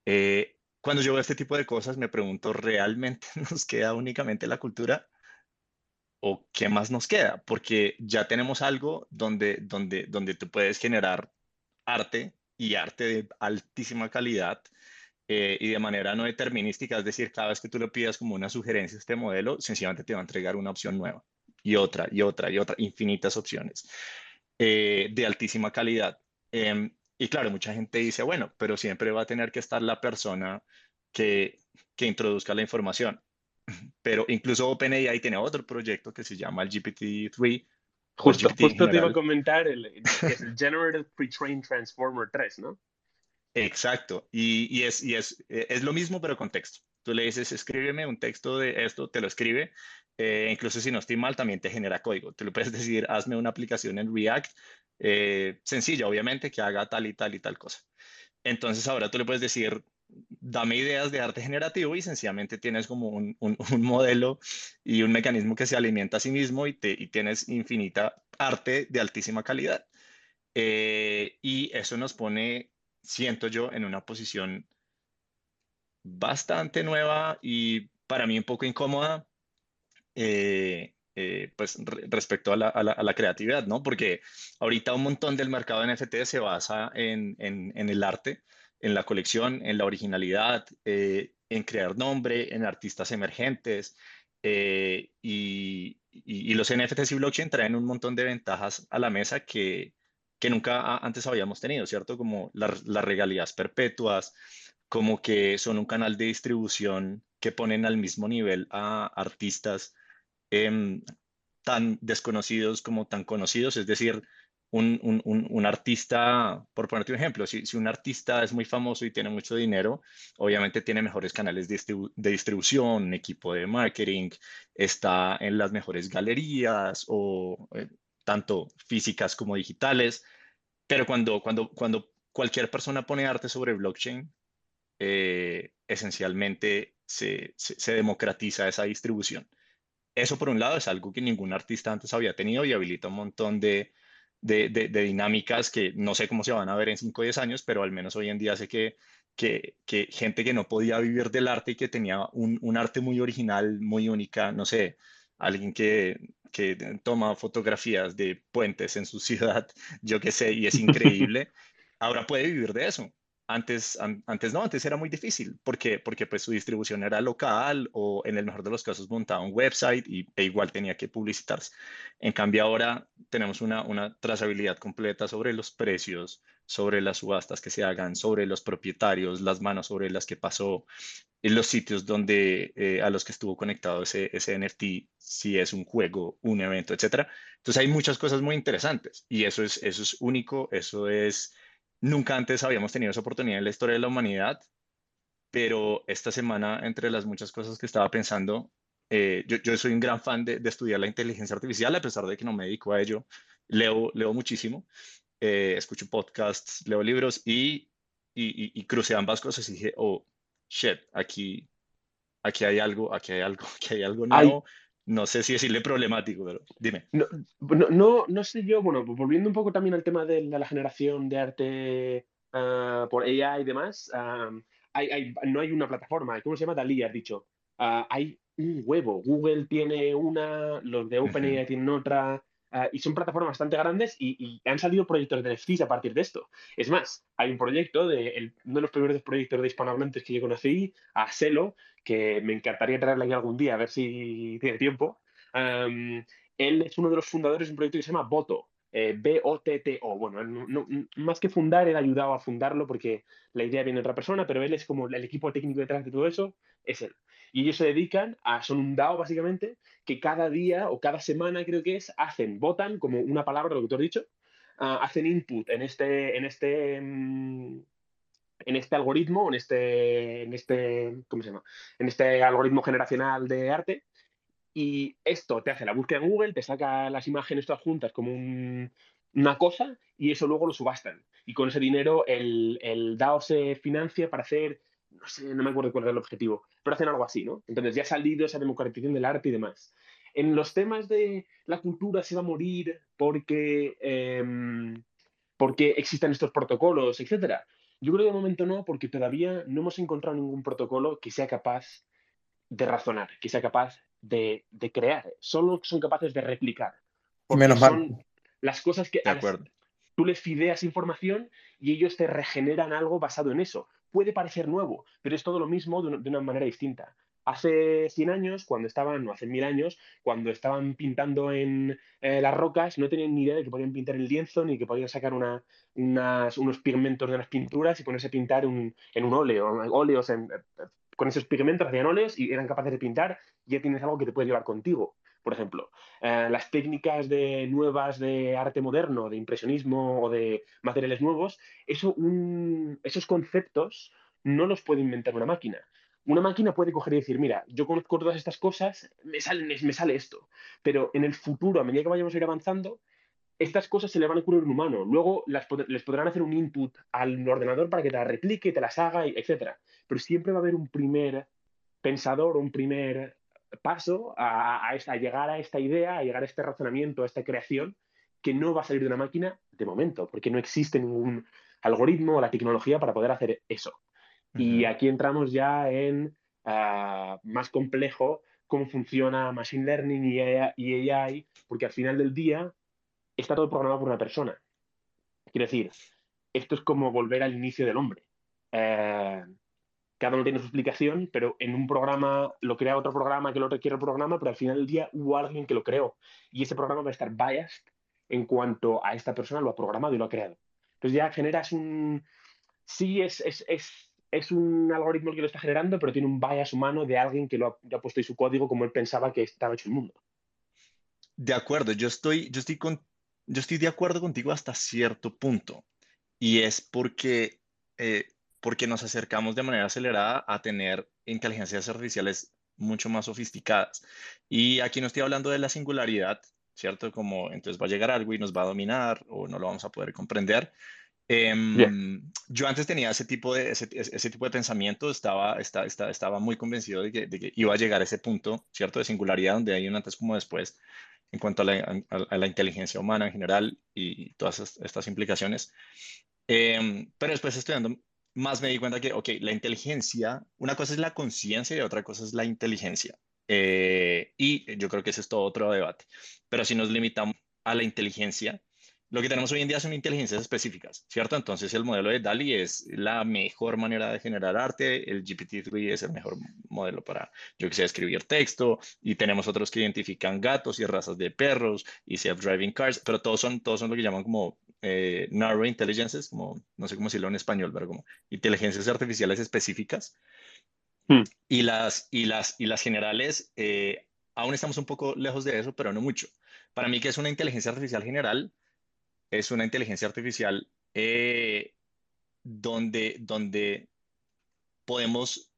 Eh, cuando yo veo este tipo de cosas, me pregunto, ¿realmente nos queda únicamente la cultura? O qué más nos queda, porque ya tenemos algo donde, donde, donde tú puedes generar arte y arte de altísima calidad eh, y de manera no determinística, es decir, cada vez que tú le pidas como una sugerencia a este modelo, sencillamente te va a entregar una opción nueva y otra y otra y otra, infinitas opciones eh, de altísima calidad. Em, y claro, mucha gente dice, bueno, pero siempre va a tener que estar la persona que, que introduzca la información pero incluso OpenAI tiene otro proyecto que se llama el GPT-3. Justo, justo te iba a comentar el, el Generative Pre-trained Transformer 3, ¿no? Exacto, y, y, es, y es, es, lo mismo pero con texto. Tú le dices, escríbeme un texto de esto, te lo escribe. Eh, incluso si no estoy mal, también te genera código. Tú le puedes decir, hazme una aplicación en React, eh, sencilla, obviamente, que haga tal y tal y tal cosa. Entonces ahora tú le puedes decir, dame ideas de arte generativo y sencillamente tienes como un, un, modelo y un mecanismo que se alimenta a sí mismo y, te, y tienes infinita arte de altísima calidad. Eh, y eso nos pone, siento yo, en una posición bastante nueva y para mí un poco incómoda, eh, eh, pues respecto a la, a, la, creatividad, ¿no? Porque ahorita un montón del mercado de NFT se basa en, en el arte en la colección, en la originalidad, eh, en crear nombre, en artistas emergentes. Eh, y, los NFTs y blockchain traen un montón de ventajas a la mesa que, que nunca antes habíamos tenido, ¿cierto? Como las regalías perpetuas, como que son un canal de distribución que ponen al mismo nivel a artistas em, tan desconocidos como tan conocidos, es decir, un, un, un, artista, por ponerte un ejemplo, si, si, un artista es muy famoso y tiene mucho dinero, obviamente tiene mejores canales de, distribución, equipo de marketing, está en las mejores galerías o eh, tanto físicas como digitales, pero cuando, cuando, cuando cualquier persona pone arte sobre blockchain, eh, esencialmente se, se, democratiza esa distribución. Eso por un lado es algo que ningún artista antes había tenido y habilita un montón de, de, de, dinámicas que no sé cómo se van a ver en 5 o 10 años, pero al menos hoy en día sé que, que, que gente que no podía vivir del arte y que tenía un, un, arte muy original, muy única, no sé, alguien que, que toma fotografías de puentes en su ciudad, yo qué sé, y es increíble, ahora puede vivir de eso. Antes, antes no, antes era muy difícil porque, porque pues su distribución era local o en el mejor de los casos montaba un website y, e igual tenía que publicitarse. En cambio ahora tenemos una, una trazabilidad completa sobre los precios, sobre las subastas que se hagan, sobre los propietarios, las manos sobre las que pasó, los sitios donde eh, a los que estuvo conectado ese, ese NFT, si es un juego, un evento, etcétera. Entonces hay muchas cosas muy interesantes y eso es, eso es único, eso es Nunca antes habíamos tenido esa oportunidad en la historia de la humanidad, pero esta semana, entre las muchas cosas que estaba pensando, eh, yo, soy un gran fan de, estudiar la inteligencia artificial, a pesar de que no me dedico a ello. Leo, leo muchísimo, eh, escucho podcasts, leo libros y, y, y, crucé ambas cosas y dije, oh, shit, aquí, aquí hay algo, aquí hay algo, aquí hay algo nuevo. No sé si decirle problemático, pero dime. No, no, no, sé yo, bueno, volviendo un poco también al tema de, la generación de arte ah, por AI y demás, hay, no hay una plataforma, ¿cómo se llama? Dalí, has dicho. Ah, hay un huevo. Google tiene una, los de OpenAI tienen otra, y son plataformas bastante grandes y, han salido proyectos de NFTs a partir de esto. Es más, hay un proyecto, de uno de los primeros proyectos de hispanohablantes que yo conocí, a Selo, que me encantaría traerle aquí algún día, a ver si tiene tiempo. él es uno de los fundadores de un proyecto que se llama Boto, eh, B-O-T-T-O. Bueno, más que fundar, él ha ayudado a fundarlo porque la idea viene de otra persona, pero él es como el equipo técnico detrás de todo eso, es él. Y ellos se dedican a, son un DAO básicamente, que cada día o cada semana creo que es, hacen, votan como una palabra, lo que tú has dicho, ah, hacen input en este, en este, mm, en este algoritmo, en este, en este, ¿cómo se llama? En este algoritmo generacional de arte. Y esto te hace la búsqueda en Google, te saca las imágenes todas juntas como una cosa y eso luego lo subastan. Y con ese dinero el, el DAO se financia para hacer, no sé, no me acuerdo cuál era el objetivo, pero hacen algo así, ¿no? Entonces ya ha salido esa democratización del arte y demás. En los temas de la cultura se va a morir porque, em, porque existen estos protocolos, etcétera. Yo creo que de momento no, porque todavía no hemos encontrado ningún protocolo que sea capaz de razonar, que sea capaz de, crear. Solo son capaces de replicar. Menos son las cosas que tú les fideas información y ellos te regeneran algo basado en eso. Puede parecer nuevo, pero es todo lo mismo de una manera distinta hace 100 años, cuando estaban, no hace mil años, cuando estaban pintando en eh, las rocas, no tenían ni idea de que podían pintar el lienzo ni que podían sacar unos pigmentos de las pinturas y ponerse a pintar en un óleo, óleos eh, con esos pigmentos hacían óleos y eran capaces de pintar, ya tienes algo que te puede llevar contigo. Por ejemplo, eh, las técnicas de, nuevas de arte moderno, de impresionismo o de materiales nuevos, eso, esos conceptos no los puede inventar una máquina una máquina puede coger y decir, mira, yo conozco todas estas cosas, me sale, me sale esto. Pero en el futuro, a medida que vayamos a ir avanzando, estas cosas se le van a ocurrir a un humano. Luego las les podrán hacer un input al ordenador para que te las replique, te las haga, etc. Pero siempre va a haber un primer pensador, un primer paso a, a, llegar a esta idea, a llegar a este razonamiento, a esta creación, que no va a salir de una máquina de momento, porque no existe ningún algoritmo o la tecnología para poder hacer eso. Y aquí entramos ya en ah, más complejo cómo funciona Machine Learning y AI, porque al final del día está todo programado por una persona. Quiero decir, esto es como volver al inicio del hombre. Eh, cada uno tiene su explicación, pero en un programa lo crea otro programa que lo requiere el programa, pero al final del día hubo alguien que lo creó. Y ese programa va a estar biased en cuanto a esta persona lo ha programado y lo ha creado. Entonces ya generas un... Sí, es, es es un algoritmo que lo está generando, pero tiene un bias humano de alguien que lo ha, puesto en su código como él pensaba que estaba hecho el mundo. De acuerdo, yo estoy, yo estoy, con, yo estoy de acuerdo contigo hasta cierto punto. Y es porque, eh, porque nos acercamos de manera acelerada a tener inteligencias artificiales mucho más sofisticadas. Y aquí no estoy hablando de la singularidad, ¿cierto? Como entonces va a llegar algo y nos va a dominar o no lo vamos a poder comprender, Em, yo antes tenía ese tipo de, ese, tipo de pensamiento, estaba, estaba, estaba muy convencido de que, iba a llegar a ese punto, ¿cierto? De singularidad, donde hay un antes como después en cuanto a la, inteligencia humana en general y todas estas implicaciones. Em, pero después estudiando más me di cuenta que, ok, la inteligencia, una cosa es la conciencia y otra cosa es la inteligencia. Eh, y yo creo que ese es todo otro debate. Pero si nos limitamos a la inteligencia, lo que tenemos hoy en día son inteligencias específicas, ¿cierto? Entonces el modelo de DALI es la mejor manera de generar arte, el GPT-3 es el mejor modelo para, yo que escribir texto, y tenemos otros que identifican gatos y razas de perros y self-driving cars, pero todos son, todos son lo que llaman como eh, narrow intelligences, como, no sé cómo decirlo en español, pero como inteligencias artificiales específicas. Hmm. Y, las, y, las, y las generales, eh, aún estamos un poco lejos de eso, pero no mucho. Para mí, que es una inteligencia artificial general? Es una inteligencia artificial eh, donde, donde podemos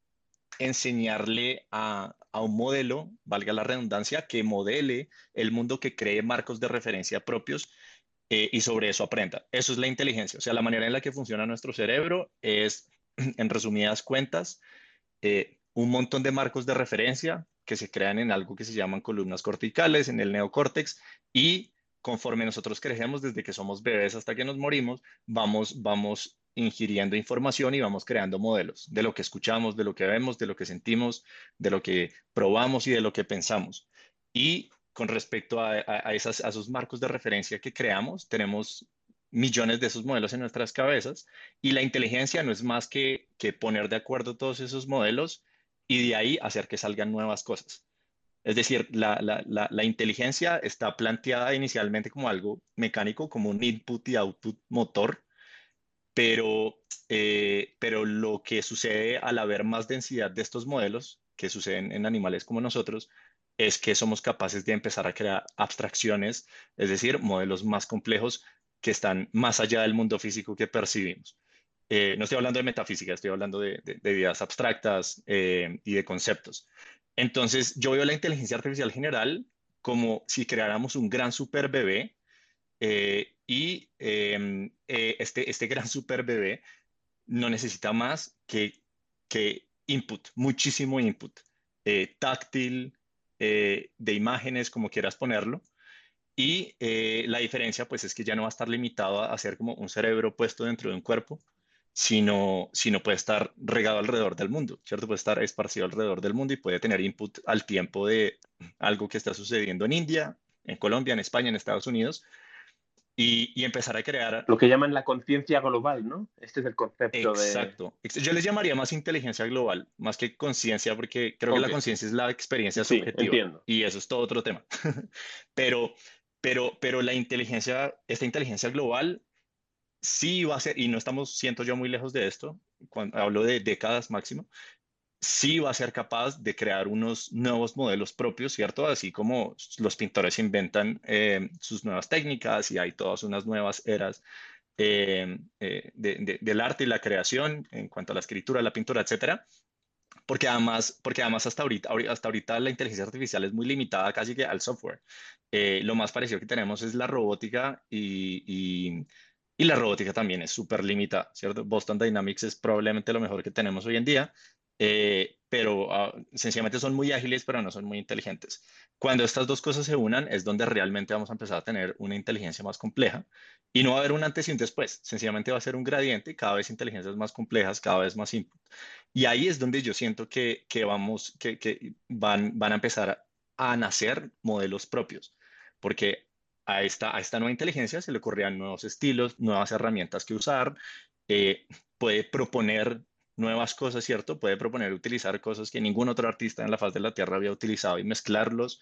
enseñarle a, a, un modelo, valga la redundancia, que modele el mundo, que cree marcos de referencia propios eh, y sobre eso aprenda. Eso es la inteligencia. O sea, la manera en la que funciona nuestro cerebro es, en resumidas cuentas, eh, un montón de marcos de referencia que se crean en algo que se llaman columnas corticales, en el neocórtex, y conforme nosotros crecemos desde que somos bebés hasta que nos morimos, vamos, vamos ingiriendo información y vamos creando modelos de lo que escuchamos, de lo que vemos, de lo que sentimos, de lo que probamos y de lo que pensamos. Y con respecto a, esas, a esos marcos de referencia que creamos. Tenemos millones de esos modelos en nuestras cabezas y la inteligencia no es más que, que poner de acuerdo todos esos modelos y de ahí hacer que salgan nuevas cosas. Es decir, la, la, la, inteligencia está planteada inicialmente como algo mecánico, como un input y output motor, pero, eh, pero lo que sucede al haber más densidad de estos modelos, que suceden en animales como nosotros, es que somos capaces de empezar a crear abstracciones, es decir, modelos más complejos que están más allá del mundo físico que percibimos. Eh, no estoy hablando de metafísica, estoy hablando de, ideas abstractas eh, y de conceptos. Entonces, yo veo la inteligencia artificial general como si creáramos un gran super bebé eh, y em, este, este gran super bebé no necesita más que, que input, muchísimo input, táctil, eh, de imágenes, como quieras ponerlo. Y eh, la diferencia, pues, es que ya no va a estar limitado a, ser como un cerebro puesto dentro de un cuerpo, sino, sino puede estar regado alrededor del mundo, ¿cierto? Puede estar esparcido alrededor del mundo y puede tener input al tiempo de algo que está sucediendo en India, en Colombia, en España, en Estados Unidos, y, empezar a crear... Lo que llaman la conciencia global, ¿no? Este es el concepto Exacto. Yo les llamaría más inteligencia global, más que conciencia, porque creo que la conciencia es la experiencia subjetiva. Y eso es todo otro tema. pero, pero, pero la inteligencia, esta inteligencia global sí va a ser, y no estamos, siento yo, muy lejos de esto, cuando hablo de décadas máximo, sí va a ser capaz de crear unos nuevos modelos propios, ¿cierto? Así como los pintores inventan eh, sus nuevas técnicas y hay todas unas nuevas eras eh, eh, del arte y la creación en cuanto a la escritura, la pintura, etcétera. Porque además, porque además hasta, ahorita, hasta ahorita la inteligencia artificial es muy limitada casi que al software. lo más parecido que tenemos es la robótica y, y, y la robótica también es súper limitada, ¿cierto? Boston Dynamics es probablemente lo mejor que tenemos hoy en día, eh, pero ah, sencillamente son muy ágiles, pero no son muy inteligentes. Cuando estas dos cosas se unan es donde realmente vamos a empezar a tener una inteligencia más compleja y no va a haber un antes y un después, sencillamente va a ser un gradiente, cada vez inteligencias más complejas, cada vez más input. Y ahí es donde yo siento que, que vamos, que, que, van, van a empezar a nacer modelos propios, porque a esta, a esta nueva inteligencia se le ocurrían nuevos estilos, nuevas herramientas que usar, eh, puede proponer nuevas cosas, ¿cierto? Puede proponer utilizar cosas que ningún otro artista en la faz de la Tierra había utilizado y mezclarlos.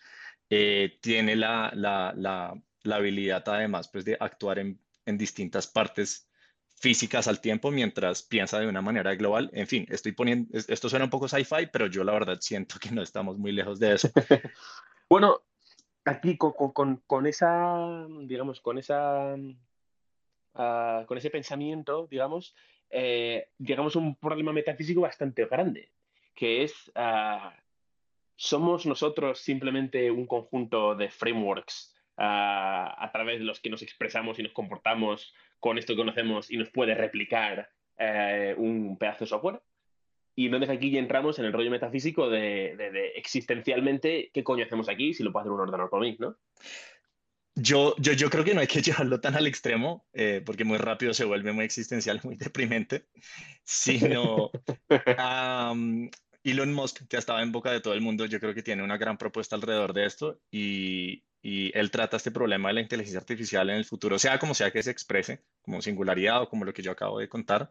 Eh, tiene la, la, la, habilidad además pues, de actuar en, en, distintas partes físicas al tiempo mientras piensa de una manera global. En fin, estoy poniendo, esto suena un poco sci-fi, pero yo la verdad siento que no estamos muy lejos de eso. bueno, aquí con, con, con, esa, digamos, con esa, uh, con ese pensamiento, digamos, eh, llegamos a un problema metafísico bastante grande, que es, ah, somos nosotros simplemente un conjunto de frameworks ah, a través de los que nos expresamos y nos comportamos con esto que conocemos y nos puede replicar eh, un pedazo de software. Y entonces aquí ya entramos en el rollo metafísico de, de, existencialmente qué coño hacemos aquí si lo puede hacer un ordenador por mí, ¿no? Yo, yo, yo creo que no hay que llevarlo tan al extremo, eh, porque muy rápido se vuelve muy existencial, muy deprimente, sino um, Elon Musk, que estaba en boca de todo el mundo, yo creo que tiene una gran propuesta alrededor de esto y, y él trata este problema de la inteligencia artificial en el futuro, sea como sea que se exprese, como singularidad o como lo que yo acabo de contar.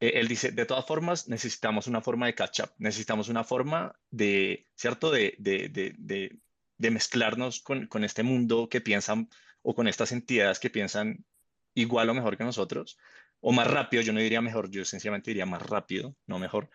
Eh, él dice, de todas formas, necesitamos una forma de catch-up, necesitamos una forma de, ¿cierto?, de, de, de, de mezclarnos con, con, este mundo que piensan o con estas entidades que piensan igual o mejor que nosotros, o más rápido, yo no diría mejor, yo sencillamente diría más rápido, no mejor.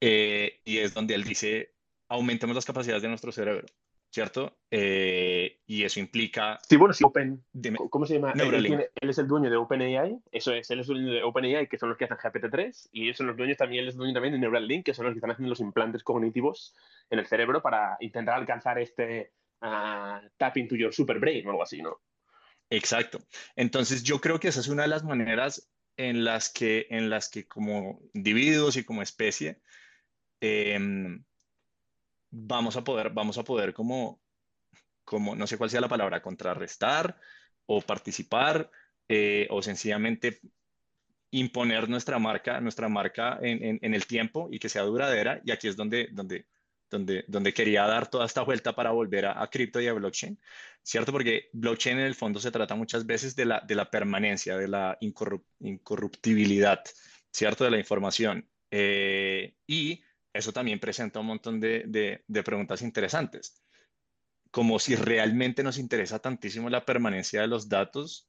Eh, y es donde él dice, aumentemos las capacidades de nuestro cerebro. ¿Cierto? Eh, y eso implica... Sí, bueno, sí, Open... ¿Cómo se llama? Él, es el dueño de OpenAI, eso es, él es el dueño de OpenAI, que son los que hacen GPT-3, y ellos son los dueños también, él es dueño también de Neuralink, que son los que están haciendo los implantes cognitivos en el cerebro para intentar alcanzar este uh, tap into your super brain o algo así, ¿no? Exacto. Entonces yo creo que esa es una de las maneras en las que, en las que como individuos y como especie, eh, vamos a poder, vamos a poder como, como, no sé cuál sea la palabra, contrarrestar o participar eh, o sencillamente imponer nuestra marca, nuestra marca en, en, el tiempo y que sea duradera. Y aquí es donde, donde, donde, donde quería dar toda esta vuelta para volver a, a cripto y a blockchain, ¿cierto? Porque blockchain en el fondo se trata muchas veces de la, de la permanencia, de la incorruptibilidad, ¿cierto? De la información. Eh, y eso también presenta un montón de, preguntas interesantes, como si realmente nos interesa tantísimo la permanencia de los datos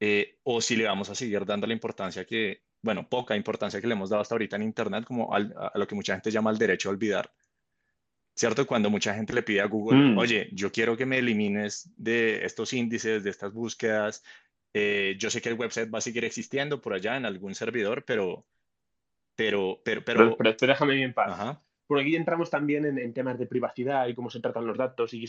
eh, o si le vamos a seguir dando la importancia que, bueno, poca importancia que le hemos dado hasta ahorita en Internet, como a lo que mucha gente llama el derecho a olvidar. ¿Cierto? Cuando mucha gente le pide a Google, mm. oye, yo quiero que me elimines de estos índices, de estas búsquedas. Eh, yo sé que el website va a seguir existiendo por allá en algún servidor, pero, pero, pero, pero, pero, déjame bien paz. Por aquí entramos también en, temas de privacidad y cómo se tratan los datos y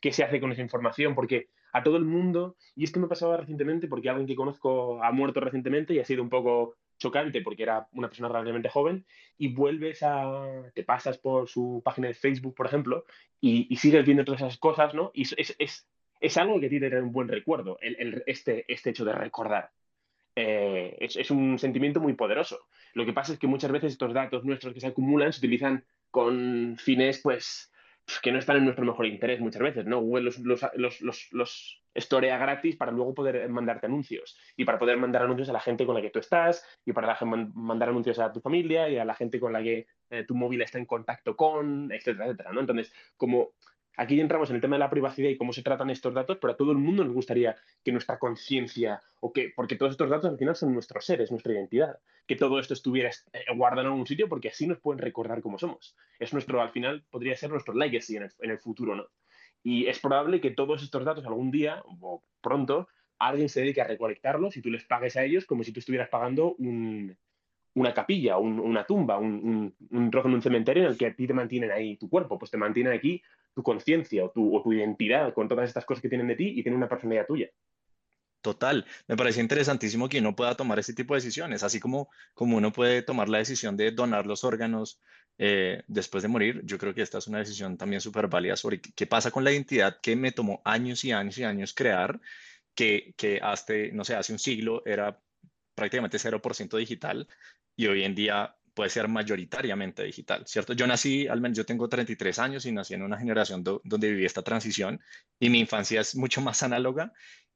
qué se, hace con esa información, porque a todo el mundo, y esto me pasaba recientemente porque alguien que conozco ha muerto recientemente y ha sido un poco chocante porque era una persona relativamente joven y vuelves a, te pasas por su página de Facebook, por ejemplo, y, sigues viendo todas esas cosas, ¿no? Y es, es, es algo que tiene un buen recuerdo, el, este, este hecho de recordar. Eh, es, un sentimiento muy poderoso. Lo que pasa es que muchas veces estos datos nuestros que se acumulan se utilizan con fines, pues, que no están en nuestro mejor interés muchas veces, ¿no? Google los, los, los, los, estorea gratis para luego poder mandarte anuncios y para poder mandar anuncios a la gente con la que tú estás y para mandar anuncios a tu familia y a la gente con la que eh, tu móvil está en contacto con, etcétera, etcétera, ¿no? Entonces, como aquí entramos en el tema de la privacidad y cómo se tratan estos datos, pero a todo el mundo nos gustaría que nuestra conciencia, o que, porque todos estos datos al final son nuestros seres, nuestra identidad, que todo esto estuviera eh, guardado en algún sitio porque así nos pueden recordar cómo somos. Es nuestro, al final, podría ser nuestro legacy en el, en el futuro, ¿no? Y es probable que todos estos datos algún día, o pronto, alguien se dedique a recolectarlos y tú les pagues a ellos como si tú estuvieras pagando un, una capilla, una tumba, un, un, trozo en un cementerio en el que a ti te mantienen ahí tu cuerpo, pues te mantienen aquí tu conciencia o tu, o tu identidad con todas estas cosas que tienen de ti y tienen una personalidad tuya. Total, me parece interesantísimo que uno pueda tomar este tipo de decisiones, así como, como uno puede tomar la decisión de donar los órganos eh, después de morir. Yo creo que esta es una decisión también súper válida sobre qué pasa con la identidad que me tomó años y años y años crear, que, que hasta, no sé, hace un siglo era prácticamente 0% digital y hoy en día puede ser mayoritariamente digital, ¿cierto? Yo nací, al menos yo tengo 33 años y nací en una generación donde viví esta transición y mi infancia es mucho más análoga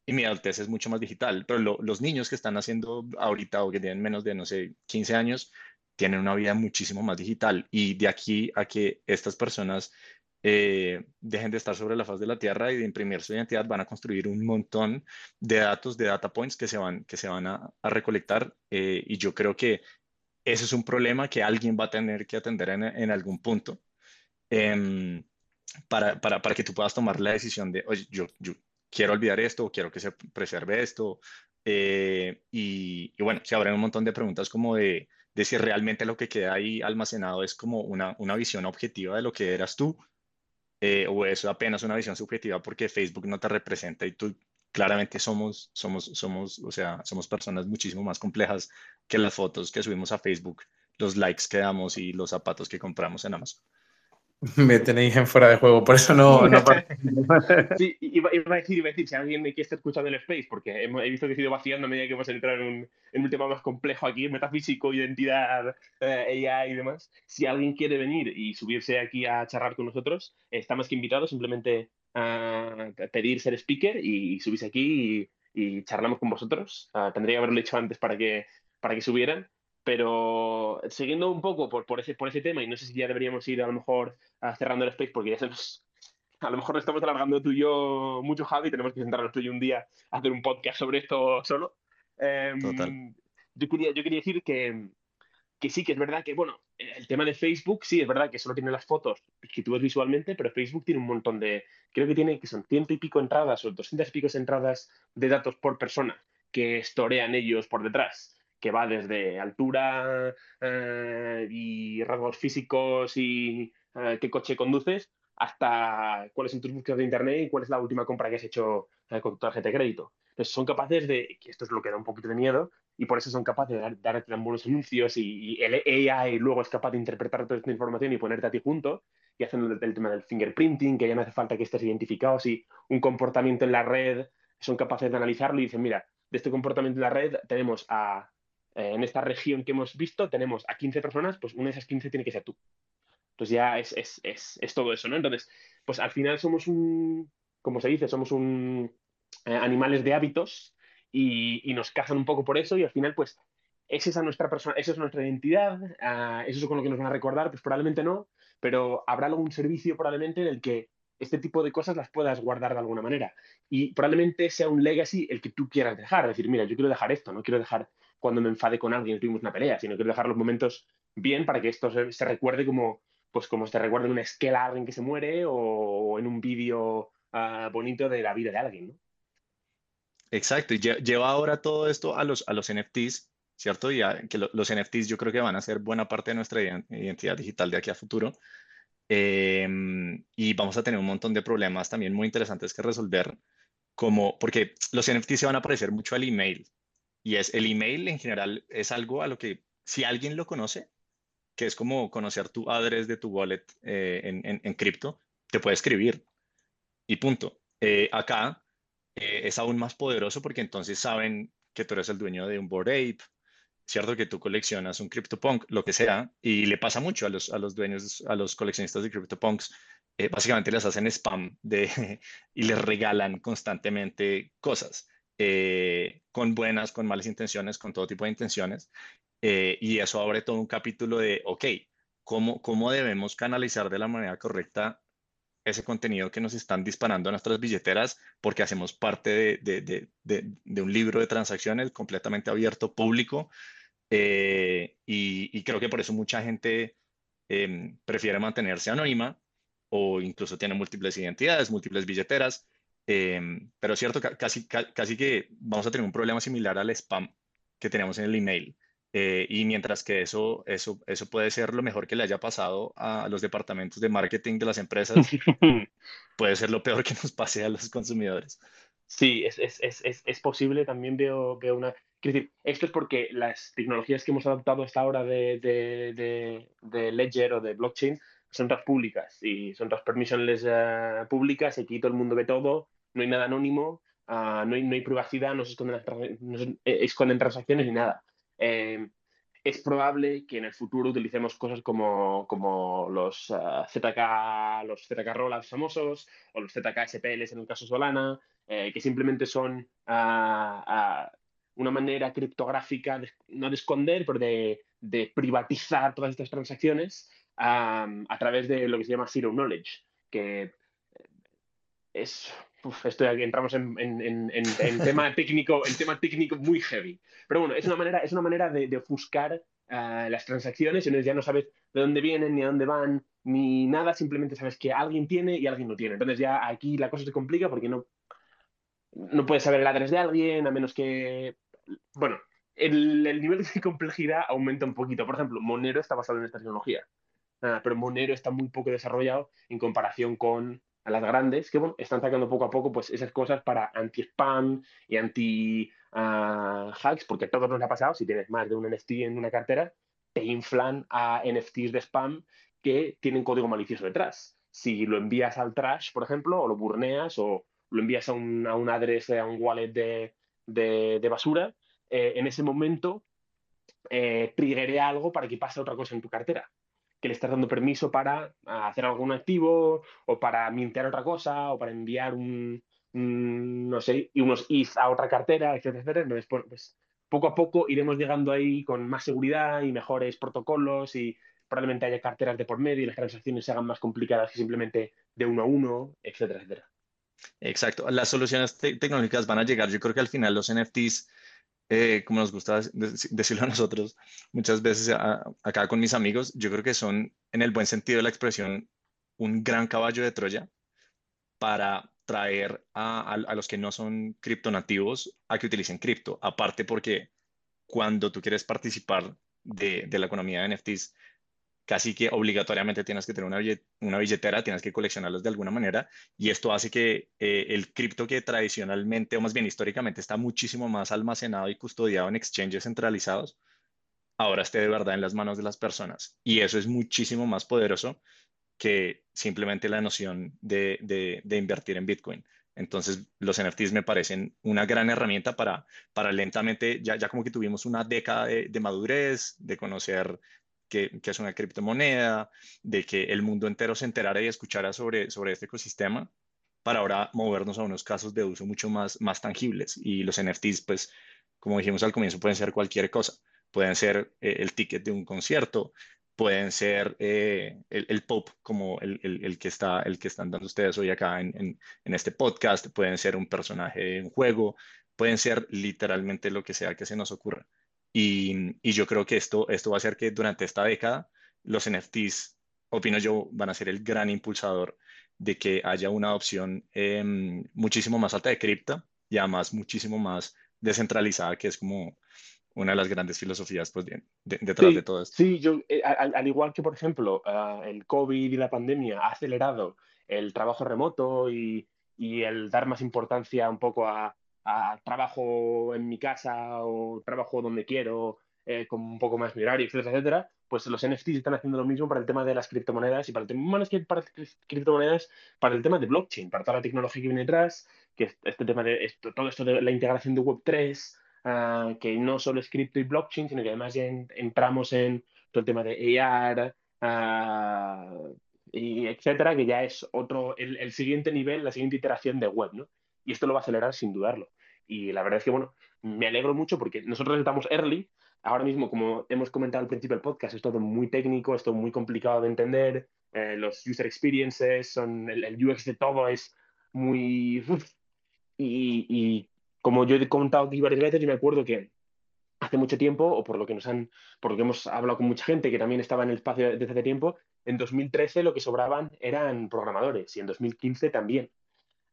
y mi adultez es mucho más digital, pero los niños que están haciendo ahorita o que tienen menos de, no sé, 15 años, tienen una vida muchísimo más digital y de aquí a que estas personas eh, dejen de estar sobre la faz de la Tierra y de imprimir su identidad, van a construir un montón de datos, de data points que se van, que se van a, recolectar. Eh, y yo creo que ese es un problema que alguien va a tener que atender en, algún punto em, para, para, para, que tú puedas tomar la decisión de, oye, yo, yo quiero olvidar esto quiero que se preserve esto. Eh, y, y, bueno, se abren un montón de preguntas como de, de si realmente lo que queda ahí almacenado es como una, una visión objetiva de lo que eras tú eh, o es apenas una visión subjetiva porque Facebook no te representa y tú claramente somos, somos, somos, o sea, somos personas muchísimo más complejas que las fotos que subimos a Facebook, los likes que damos y los zapatos que compramos en Amazon. Me tenéis en fuera de juego, por eso no. no sí, iba, a decir, iba a decir, si alguien que esté escuchando el Space, porque he visto que he ido vaciando a medida que hemos entrado en un, en un tema más complejo aquí, metafísico, identidad, eh, AI y demás. Si alguien quiere venir y subirse aquí a charlar con nosotros, está más que invitado, simplemente a pedir ser speaker y subirse aquí y, charlamos con vosotros. Ah, tendría que haberlo hecho antes para que, para que subieran. Pero siguiendo un poco por, por, ese, por ese tema, y no sé si ya deberíamos ir a lo mejor cerrando el space, porque ya se nos, a lo mejor estamos alargando tú y yo mucho, Javi, tenemos que sentarnos tú y un día a hacer un podcast sobre esto solo. Em, yo, quería, yo quería decir que, que sí, que es verdad que, bueno, el tema de Facebook, sí, es verdad que solo tiene las fotos que tú ves visualmente, pero Facebook tiene un montón de, creo que tiene, que son ciento y pico entradas o doscientas y pico entradas de datos por persona que estorean ellos por detrás que va desde altura eh, y rasgos físicos y eh, qué coche conduces, hasta cuáles son tus búsquedas de internet y cuál es la última compra que has hecho eh, con tu tarjeta de crédito. Entonces son capaces de, que esto es lo que da un poquito de miedo, y por eso son capaces de dar, dar buenos anuncios y, el AI luego es capaz de interpretar toda esta información y ponerte a ti junto y hacen el, el, tema del fingerprinting, que ya no hace falta que estés identificado, si un comportamiento en la red son capaces de analizarlo y dicen, mira, de este comportamiento en la red tenemos a eh, en esta región que hemos visto tenemos a 15 personas, pues una de esas 15 tiene que ser tú. Entonces ya es, es, es, es todo eso, ¿no? Entonces, pues al final somos un, como se dice, somos un eh, animales de hábitos y, y, nos cazan un poco por eso y al final, pues, ¿es esa nuestra persona, esa es nuestra identidad? Uh, ¿Es eso con lo que nos van a recordar? Pues probablemente no, pero habrá algún servicio probablemente en el que este tipo de cosas las puedas guardar de alguna manera. Y probablemente sea un legacy el que tú quieras dejar. Es decir, mira, yo quiero dejar esto, no quiero dejar cuando me enfade con alguien tuvimos una pelea, sino quiero dejar los momentos bien para que esto se, recuerde como, pues como se recuerda en una esquela a alguien que se muere o, en un vídeo uh, bonito de la vida de alguien, ¿no? Exacto, y lleva ahora todo esto a los, a los NFTs, ¿cierto? Y que los NFTs yo creo que van a ser buena parte de nuestra identidad digital de aquí a futuro. Em, y vamos a tener un montón de problemas también muy interesantes que resolver, como porque los NFTs se van a parecer mucho al email, y es el email en general es algo a lo que si alguien lo conoce, que es como conocer tu address de tu wallet eh, en, en, cripto, te puede escribir y punto. Eh, acá eh, es aún más poderoso porque entonces saben que tú eres el dueño de un Bored Ape, cierto que tú coleccionas un CryptoPunk, lo que sea, y le pasa mucho a los, a los dueños, a los coleccionistas de CryptoPunks, básicamente les hacen spam de, y les regalan constantemente cosas. Eh, con buenas, con malas intenciones, con todo tipo de intenciones. Eh, y eso abre todo un capítulo de, ok, ¿cómo, ¿cómo debemos canalizar de la manera correcta ese contenido que nos están disparando a nuestras billeteras porque hacemos parte de, de, de, de un libro de transacciones completamente abierto, público? Eh, y, creo que por eso mucha gente em, prefiere mantenerse anónima o incluso tiene múltiples identidades, múltiples billeteras Em, pero es cierto, casi, casi que vamos a tener un problema similar al spam que tenemos en el email. Eh, y mientras que eso, eso, eso puede ser lo mejor que le haya pasado a los departamentos de marketing de las empresas, puede ser lo peor que nos pase a los consumidores. Sí, es, es, es, es posible. También veo, veo una... Quiero decir, esto es porque las tecnologías que hemos adoptado hasta ahora de, de, de, de Ledger o de blockchain son todas públicas y son todas permissionless uh, públicas. Aquí todo el mundo ve todo no hay nada anónimo, uh, no, hay, no, hay, privacidad, no se esconden, no se eh, esconden transacciones ni nada. Eh, es probable que en el futuro utilicemos cosas como, como los, uh, ZK, los ZK Rollups famosos o los ZK SPLs en el caso Solana, eh, que simplemente son una manera criptográfica, de, no de esconder, pero de privatizar todas estas transacciones a través de lo que se llama Zero Knowledge, que es esto aquí entramos en, en, en, tema técnico, en tema técnico muy heavy. Pero bueno, es una manera, es una manera de, de ofuscar uh, las transacciones, entonces ya no sabes de dónde vienen, ni a dónde van, ni nada, simplemente sabes que alguien tiene y alguien no tiene. Entonces ya aquí la cosa se complica porque no, no puedes saber el adres de alguien, a menos que... Bueno, el, el, nivel de complejidad aumenta un poquito. Por ejemplo, Monero está basado en esta tecnología, uh, pero Monero está muy poco desarrollado en comparación con a las grandes, que bueno, están sacando poco a poco pues esas cosas para anti-spam y anti-hacks, porque todo nos ha pasado, si tienes más de un NFT en una cartera, te inflan a NFTs de spam que tienen código malicioso detrás. Si lo envías al trash, por ejemplo, o lo burneas, o lo envías a un, a un address, a un wallet de, de, basura, eh, en ese momento eh, algo para que pase otra cosa en tu cartera que le estás dando permiso para hacer algún activo o para mintear otra cosa o para enviar un, no sé, unos if a otra cartera, etcétera, etcétera. Entonces, pues, poco a poco iremos llegando ahí con más seguridad y mejores protocolos y probablemente haya carteras de por medio y las transacciones se hagan más complicadas que simplemente de uno a uno, etcétera, etcétera. Exacto. Las soluciones tecnológicas van a llegar. Yo creo que al final los NFTs eh, como nos gusta decirlo a nosotros muchas veces acá con mis amigos, yo creo que son, en el buen sentido de la expresión, un gran caballo de Troya para traer a, los que no son criptonativos a que utilicen cripto. Aparte porque cuando tú quieres participar de, de la economía de NFTs, casi que obligatoriamente tienes que tener una, billetera, tienes que coleccionarlos de alguna manera y esto hace que eh, el cripto que tradicionalmente o más bien históricamente está muchísimo más almacenado y custodiado en exchanges centralizados, ahora esté de verdad en las manos de las personas y eso es muchísimo más poderoso que simplemente la noción de, invertir en Bitcoin. Entonces, los NFTs me parecen una gran herramienta para, para lentamente, ya, ya como que tuvimos una década de, de madurez, de conocer que, es una criptomoneda, de que el mundo entero se enterara y escuchara sobre, sobre este ecosistema, para ahora movernos a unos casos de uso mucho más, más tangibles. Y los NFTs, pues, como dijimos al comienzo, pueden ser cualquier cosa. Pueden ser eh, el ticket de un concierto, pueden ser eh, el, pop como el, el, que está, el que están dando ustedes hoy acá en, en, en, este podcast, pueden ser un personaje de un juego, pueden ser literalmente lo que sea que se nos ocurra. Y, y, yo creo que esto, esto va a hacer que durante esta década los NFTs, opino yo, van a ser el gran impulsador de que haya una adopción em, muchísimo más alta de cripta y además muchísimo más descentralizada, que es como una de las grandes filosofías pues, detrás de todo esto. Sí, yo, eh, al, igual que, por ejemplo, ah, el COVID y la pandemia ha acelerado el trabajo remoto y, y el dar más importancia un poco a, a trabajo en mi casa o trabajo donde quiero, eh, con un poco más mi horario, etcétera, etcétera, pues los NFTs están haciendo lo mismo para el tema de las criptomonedas y para el tema, más que para criptomonedas, para el tema de blockchain, para toda la tecnología que viene detrás, que este tema de todo esto de la integración de Web3, ah, que no solo es cripto y blockchain, sino que además ya entramos en todo el tema de AR, ah, y etcétera, que ya es otro, el, siguiente nivel, la siguiente iteración de web, ¿no? Y esto lo va a acelerar sin dudarlo. Y la verdad es que, bueno, me alegro mucho porque nosotros estamos early. Ahora mismo, como hemos comentado al principio del podcast, es todo muy técnico, es todo muy complicado de entender. Eh, los user experiences, son, el, UX de todo es muy... Y, y, como yo he comentado aquí varias veces, yo me acuerdo que hace mucho tiempo, o por lo que nos han, por lo que hemos hablado con mucha gente que también estaba en el espacio desde hace tiempo, en 2013 lo que sobraban eran programadores y en 2015 también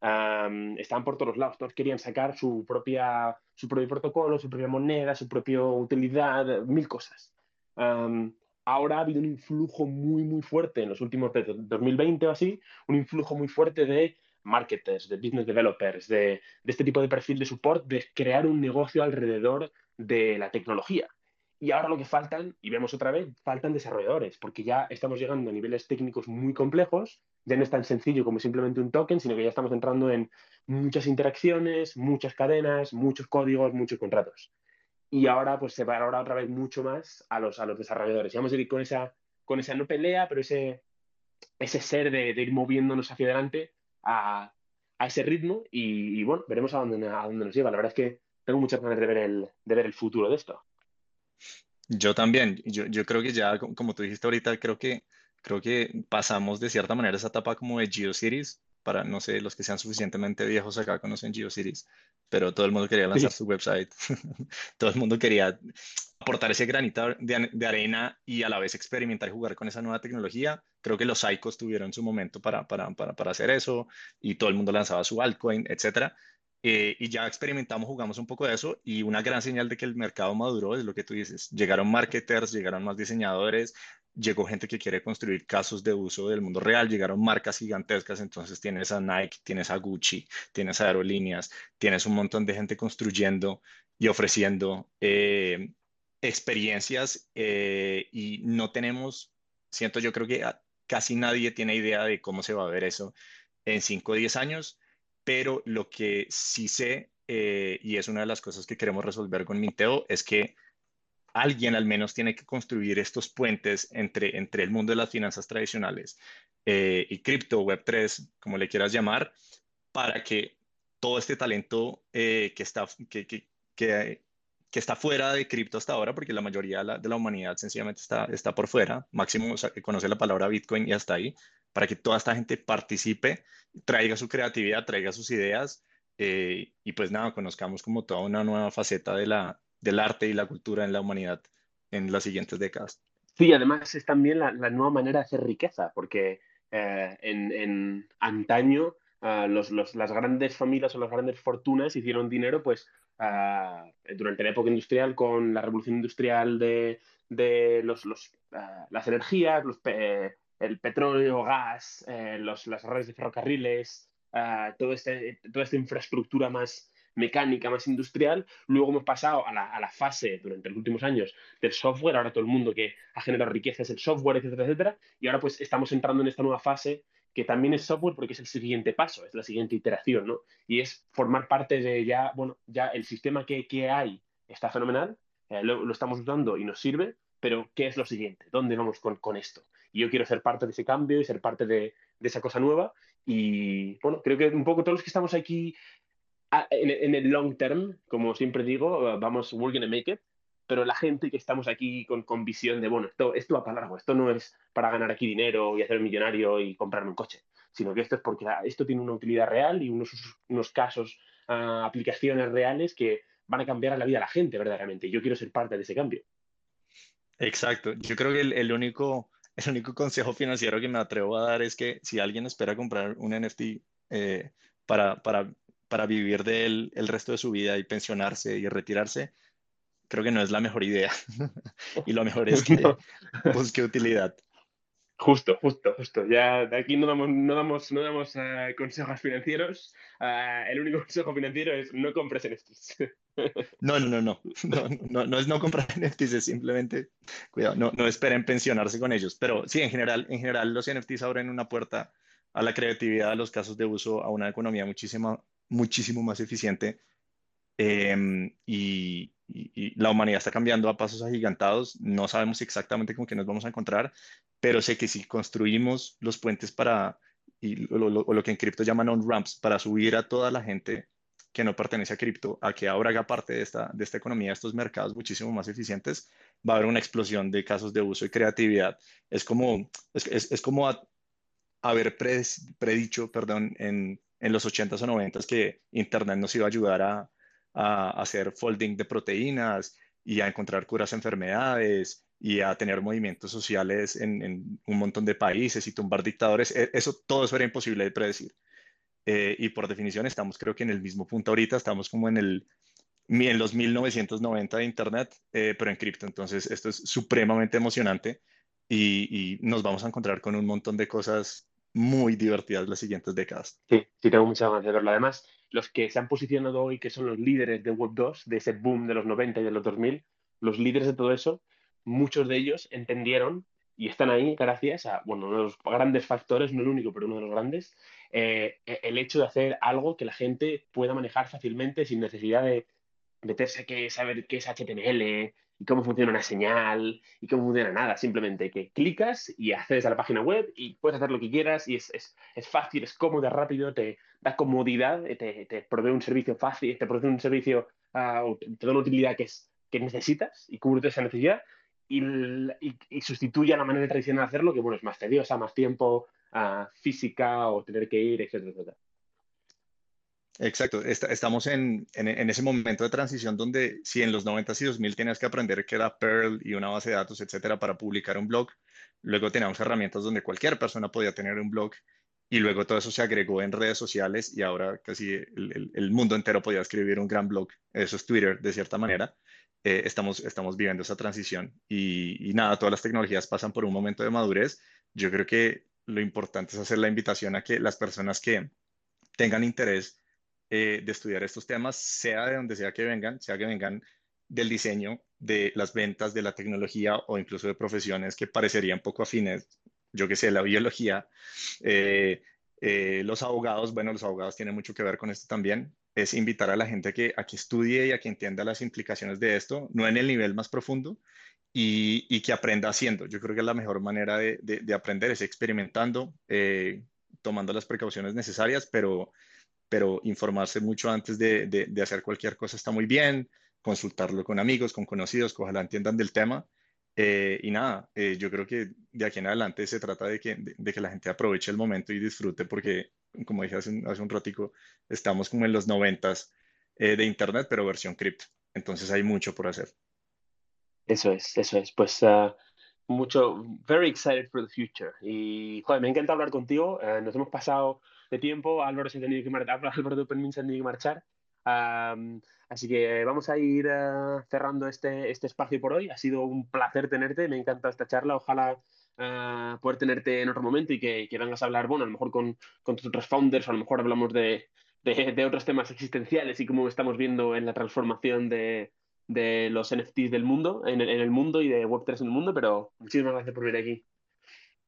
estaban por todos lados, todos querían sacar su, propia, su propio protocolo, su propia moneda, su propia utilidad, mil cosas. ahora ha habido un influjo muy, muy fuerte en los últimos, de 2020 o así, un influjo muy fuerte de marketers, de business developers, de, de este tipo de perfil de support, de crear un negocio alrededor de la tecnología. Y ahora lo que faltan, y vemos otra vez, faltan desarrolladores, porque ya estamos llegando a niveles técnicos muy complejos, ya no es tan sencillo como simplemente un token, sino que ya estamos entrando en muchas interacciones, muchas cadenas, muchos códigos, muchos contratos. Y ahora pues se va ahora otra vez mucho más a los, a los desarrolladores. Y vamos a ir con esa, con esa no pelea, pero ese, ese ser de, ir moviéndonos hacia adelante a, a ese ritmo y, bueno, veremos a dónde, a dónde nos lleva. La verdad es que tengo muchas ganas de ver el, de ver el futuro de esto. Yo también, yo, yo creo que ya, como tú dijiste ahorita, creo que, creo que pasamos de cierta manera esa etapa como de GeoCities, para, no sé, los que sean suficientemente viejos acá conocen GeoCities, pero todo el mundo quería lanzar su website, todo el mundo quería aportar ese granito de, de, arena y a la vez experimentar y jugar con esa nueva tecnología. Creo que los Psychos tuvieron su momento para, para, para, para hacer eso y todo el mundo lanzaba su altcoin, etcétera. Eh, y ya experimentamos, jugamos un poco de eso y una gran señal de que el mercado maduró es lo que tú dices. Llegaron marketers, llegaron más diseñadores, llegó gente que quiere construir casos de uso del mundo real, llegaron marcas gigantescas, entonces tienes a Nike, tienes a Gucci, tienes a aerolíneas, tienes un montón de gente construyendo y ofreciendo eh, experiencias eh, y no tenemos, siento yo creo que casi nadie tiene idea de cómo se va a ver eso en 5 o 10 años, pero lo que sí sé, eh, y es una de las cosas que queremos resolver con Minteo, es que alguien al menos tiene que construir estos puentes entre, entre el mundo de las finanzas tradicionales eh, y cripto, Web3, como le quieras llamar, para que todo este talento eh, que, está, que, que, que, está fuera de cripto hasta ahora, porque la mayoría de la, humanidad sencillamente está, está por fuera, máximo conoce la palabra Bitcoin y hasta ahí, para que toda esta gente participe, traiga su creatividad, traiga sus ideas eh, y pues nada, conozcamos como toda una nueva faceta de la, del arte y la cultura en la humanidad en las siguientes décadas. Sí, además es también la, nueva manera de hacer riqueza, porque eh, en, antaño los, las grandes familias o las grandes fortunas hicieron dinero pues uh, durante la época industrial con la revolución industrial de, de los, los, uh, las energías, los, el petróleo, gas, los, las redes de ferrocarriles, todo este, toda esta infraestructura más, mecánica, más industrial. Luego hemos pasado a la, a la, fase durante los últimos años del software. Ahora todo el mundo que ha generado riqueza es el software, etcétera, etcétera. Y ahora pues estamos entrando en esta nueva fase que también es software porque es el siguiente paso, es la siguiente iteración, ¿no? Y es formar parte de ya, bueno, ya el sistema que, que hay está fenomenal, eh, lo, lo, estamos usando y nos sirve, pero ¿qué es lo siguiente? ¿Dónde vamos con, con esto? Y yo quiero ser parte de ese cambio y ser parte de, esa cosa nueva. Y bueno, creo que un poco todos los que estamos aquí en, el long term, como siempre digo, vamos, we're gonna make it, pero la gente que estamos aquí con, con visión de, bueno, esto, esto va para largo, esto no es para ganar aquí dinero y hacer millonario y comprarme un coche, sino que esto es porque esto tiene una utilidad real y unos, unos casos, uh, aplicaciones reales que van a cambiar la vida de la gente verdaderamente. Yo quiero ser parte de ese cambio. Exacto. Yo creo que el, el único, el único consejo financiero que me atrevo a dar es que si alguien espera comprar un NFT eh, para, para para vivir de él el resto de su vida y pensionarse y retirarse, creo que no es la mejor idea. y lo mejor es que busque utilidad. Justo, justo, justo. Ya de aquí no damos, no damos, no damos uh, consejos financieros. Uh, el único consejo financiero es no compres NFTs. No, no, no, no, no, no, es no comprar NFTs, es simplemente, cuidado, no, no esperen pensionarse con ellos. Pero sí, en general, en general los NFTs abren una puerta a la creatividad, a los casos de uso, a una economía muchísimo, muchísimo más eficiente em, y, la humanidad está cambiando a pasos agigantados. No sabemos exactamente con qué nos vamos a encontrar, pero sé que si construimos los puentes para, y lo, lo que en cripto llaman on-ramps, para subir a toda la gente que no pertenece a cripto a que ahora haga parte de esta, de esta economía, de estos mercados muchísimo más eficientes, va a haber una explosión de casos de uso y creatividad. Es como, es, es, como haber predicho, perdón, en, en los 80s o 90s que Internet nos iba a ayudar a, hacer folding de proteínas y a encontrar curas a enfermedades y a tener movimientos sociales en, un montón de países y tumbar dictadores. E, eso, todo eso era imposible de predecir. Eh, y por definición estamos creo que en el mismo punto ahorita, estamos como en, el, en los 1990 de Internet, eh, pero en cripto. Entonces esto es supremamente emocionante y, y nos vamos a encontrar con un montón de cosas muy divertidas las siguientes décadas. Sí, sí, tengo muchas ganas de verlo. Además, los que se han posicionado hoy, que son los líderes de Web 2, de ese boom de los 90 y de los 2000, los líderes de todo eso, muchos de ellos entendieron y están ahí gracias a, bueno, uno de los grandes factores, no el único, pero uno de los grandes, eh, el hecho de hacer algo que la gente pueda manejar fácilmente sin necesidad de meterse que saber qué es HTML, y cómo funciona una señal y cómo funciona nada. Simplemente que clicas y accedes a la página web y puedes hacer lo que quieras y es, es, es fácil, es cómodo, es rápido, te da comodidad, te, te provee un servicio fácil, te provee un servicio, uh, te da una utilidad que, es, que necesitas y cubre esa necesidad y, y, y, sustituye a la manera tradicional de hacerlo, que bueno, es más tediosa, más tiempo, física o tener que ir, etcétera, etcétera. Exacto, estamos en, en, ese momento de transición donde si en los 90 y 2000 tenías que aprender que era Perl y una base de datos, etcétera, para publicar un blog, luego teníamos herramientas donde cualquier persona podía tener un blog y luego todo eso se agregó en redes sociales y ahora casi el, el, mundo entero podía escribir un gran blog, eso es Twitter de cierta manera. eh, estamos, estamos viviendo esa transición y, y, nada, todas las tecnologías pasan por un momento de madurez. Yo creo que lo importante es hacer la invitación a que las personas que tengan interés eh, de estudiar estos temas, sea de donde sea que vengan, sea que vengan del diseño, de las ventas, de la tecnología o incluso de profesiones que parecerían poco afines, yo que sé, la biología, eh, eh, los abogados, bueno, los abogados tienen mucho que ver con esto también, es invitar a la gente que, a que estudie y a que entienda las implicaciones de esto, no en el nivel más profundo, y, que aprenda haciendo. Yo creo que la mejor manera de, de, aprender es experimentando, eh, tomando las precauciones necesarias, pero, pero informarse mucho antes de, de, hacer cualquier cosa está muy bien, consultarlo con amigos, con conocidos, que ojalá entiendan del tema. Eh, y nada, eh, yo creo que de aquí en adelante se trata de que, de, que la gente aproveche el momento y disfrute, porque, como dije hace un, hace un ratico, estamos como en los noventas de Internet, pero versión cripto. Entonces hay mucho por hacer. Eso es, eso es. Pues uh, mucho, very excited for the future. Y, joder, me encanta hablar contigo. Uh, nos hemos pasado de tiempo. Álvaro se ha tenido que marchar, Álvaro de se ha tenido que marchar. Um, así que vamos a ir uh, cerrando este, este espacio por hoy. Ha sido un placer tenerte. Me encanta esta charla. Ojalá poder tenerte en otro momento y que, que, vengas a hablar, bueno, a lo mejor con, con tus otros founders, o a lo mejor hablamos de, de, de otros temas existenciales y cómo estamos viendo en la transformación de, de los NFTs del mundo, en el, mundo y de Web3 en el mundo, pero muchísimas gracias por venir aquí.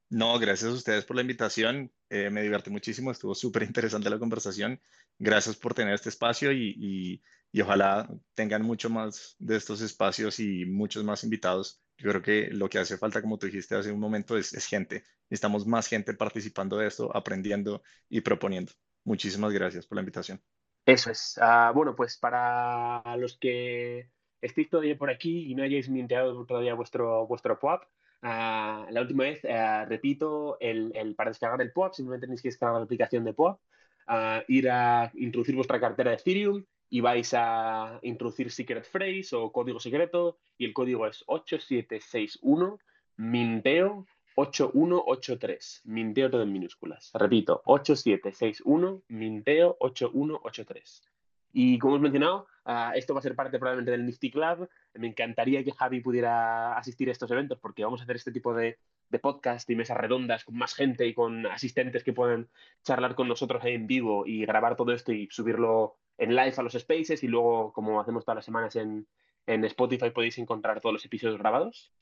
No, gracias a ustedes por la invitación. Eh, me divertí muchísimo, estuvo súper interesante la conversación. Gracias por tener este espacio y, y, ojalá tengan mucho más de estos espacios y muchos más invitados. Yo creo que lo que hace falta, como tú dijiste hace un momento, es, es gente. Necesitamos más gente participando de esto, aprendiendo y proponiendo. Muchísimas gracias por la invitación. Eso es. Ah, bueno, pues para los que estéis todavía por aquí y no hayáis minteado todavía vuestro, vuestro POAP, ah, la última vez, ah, repito, el, el, para descargar el POAP simplemente tenéis que descargar la aplicación de POAP, ah, ir a introducir vuestra cartera de Ethereum y vais a introducir secret phrase o código secreto y el código es 8761 minteo 8183. Minteo todo en minúsculas. Repito, 8761 minteo 8183. Y como hemos mencionado, ah, esto va a ser parte probablemente del Nifty Club. Me encantaría que Javi pudiera asistir a estos eventos porque vamos a hacer este tipo de, de podcast y mesas redondas con más gente y con asistentes que puedan charlar con nosotros en vivo y grabar todo esto y subirlo en live a los spaces y luego, como hacemos todas las semanas en, en Spotify, podéis encontrar todos los episodios grabados.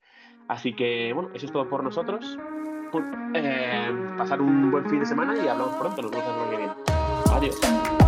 Así que, bueno, eso es todo por nosotros. Eh, pasar un buen fin de semana y hablamos pronto. Nos vemos la semana que. Adiós.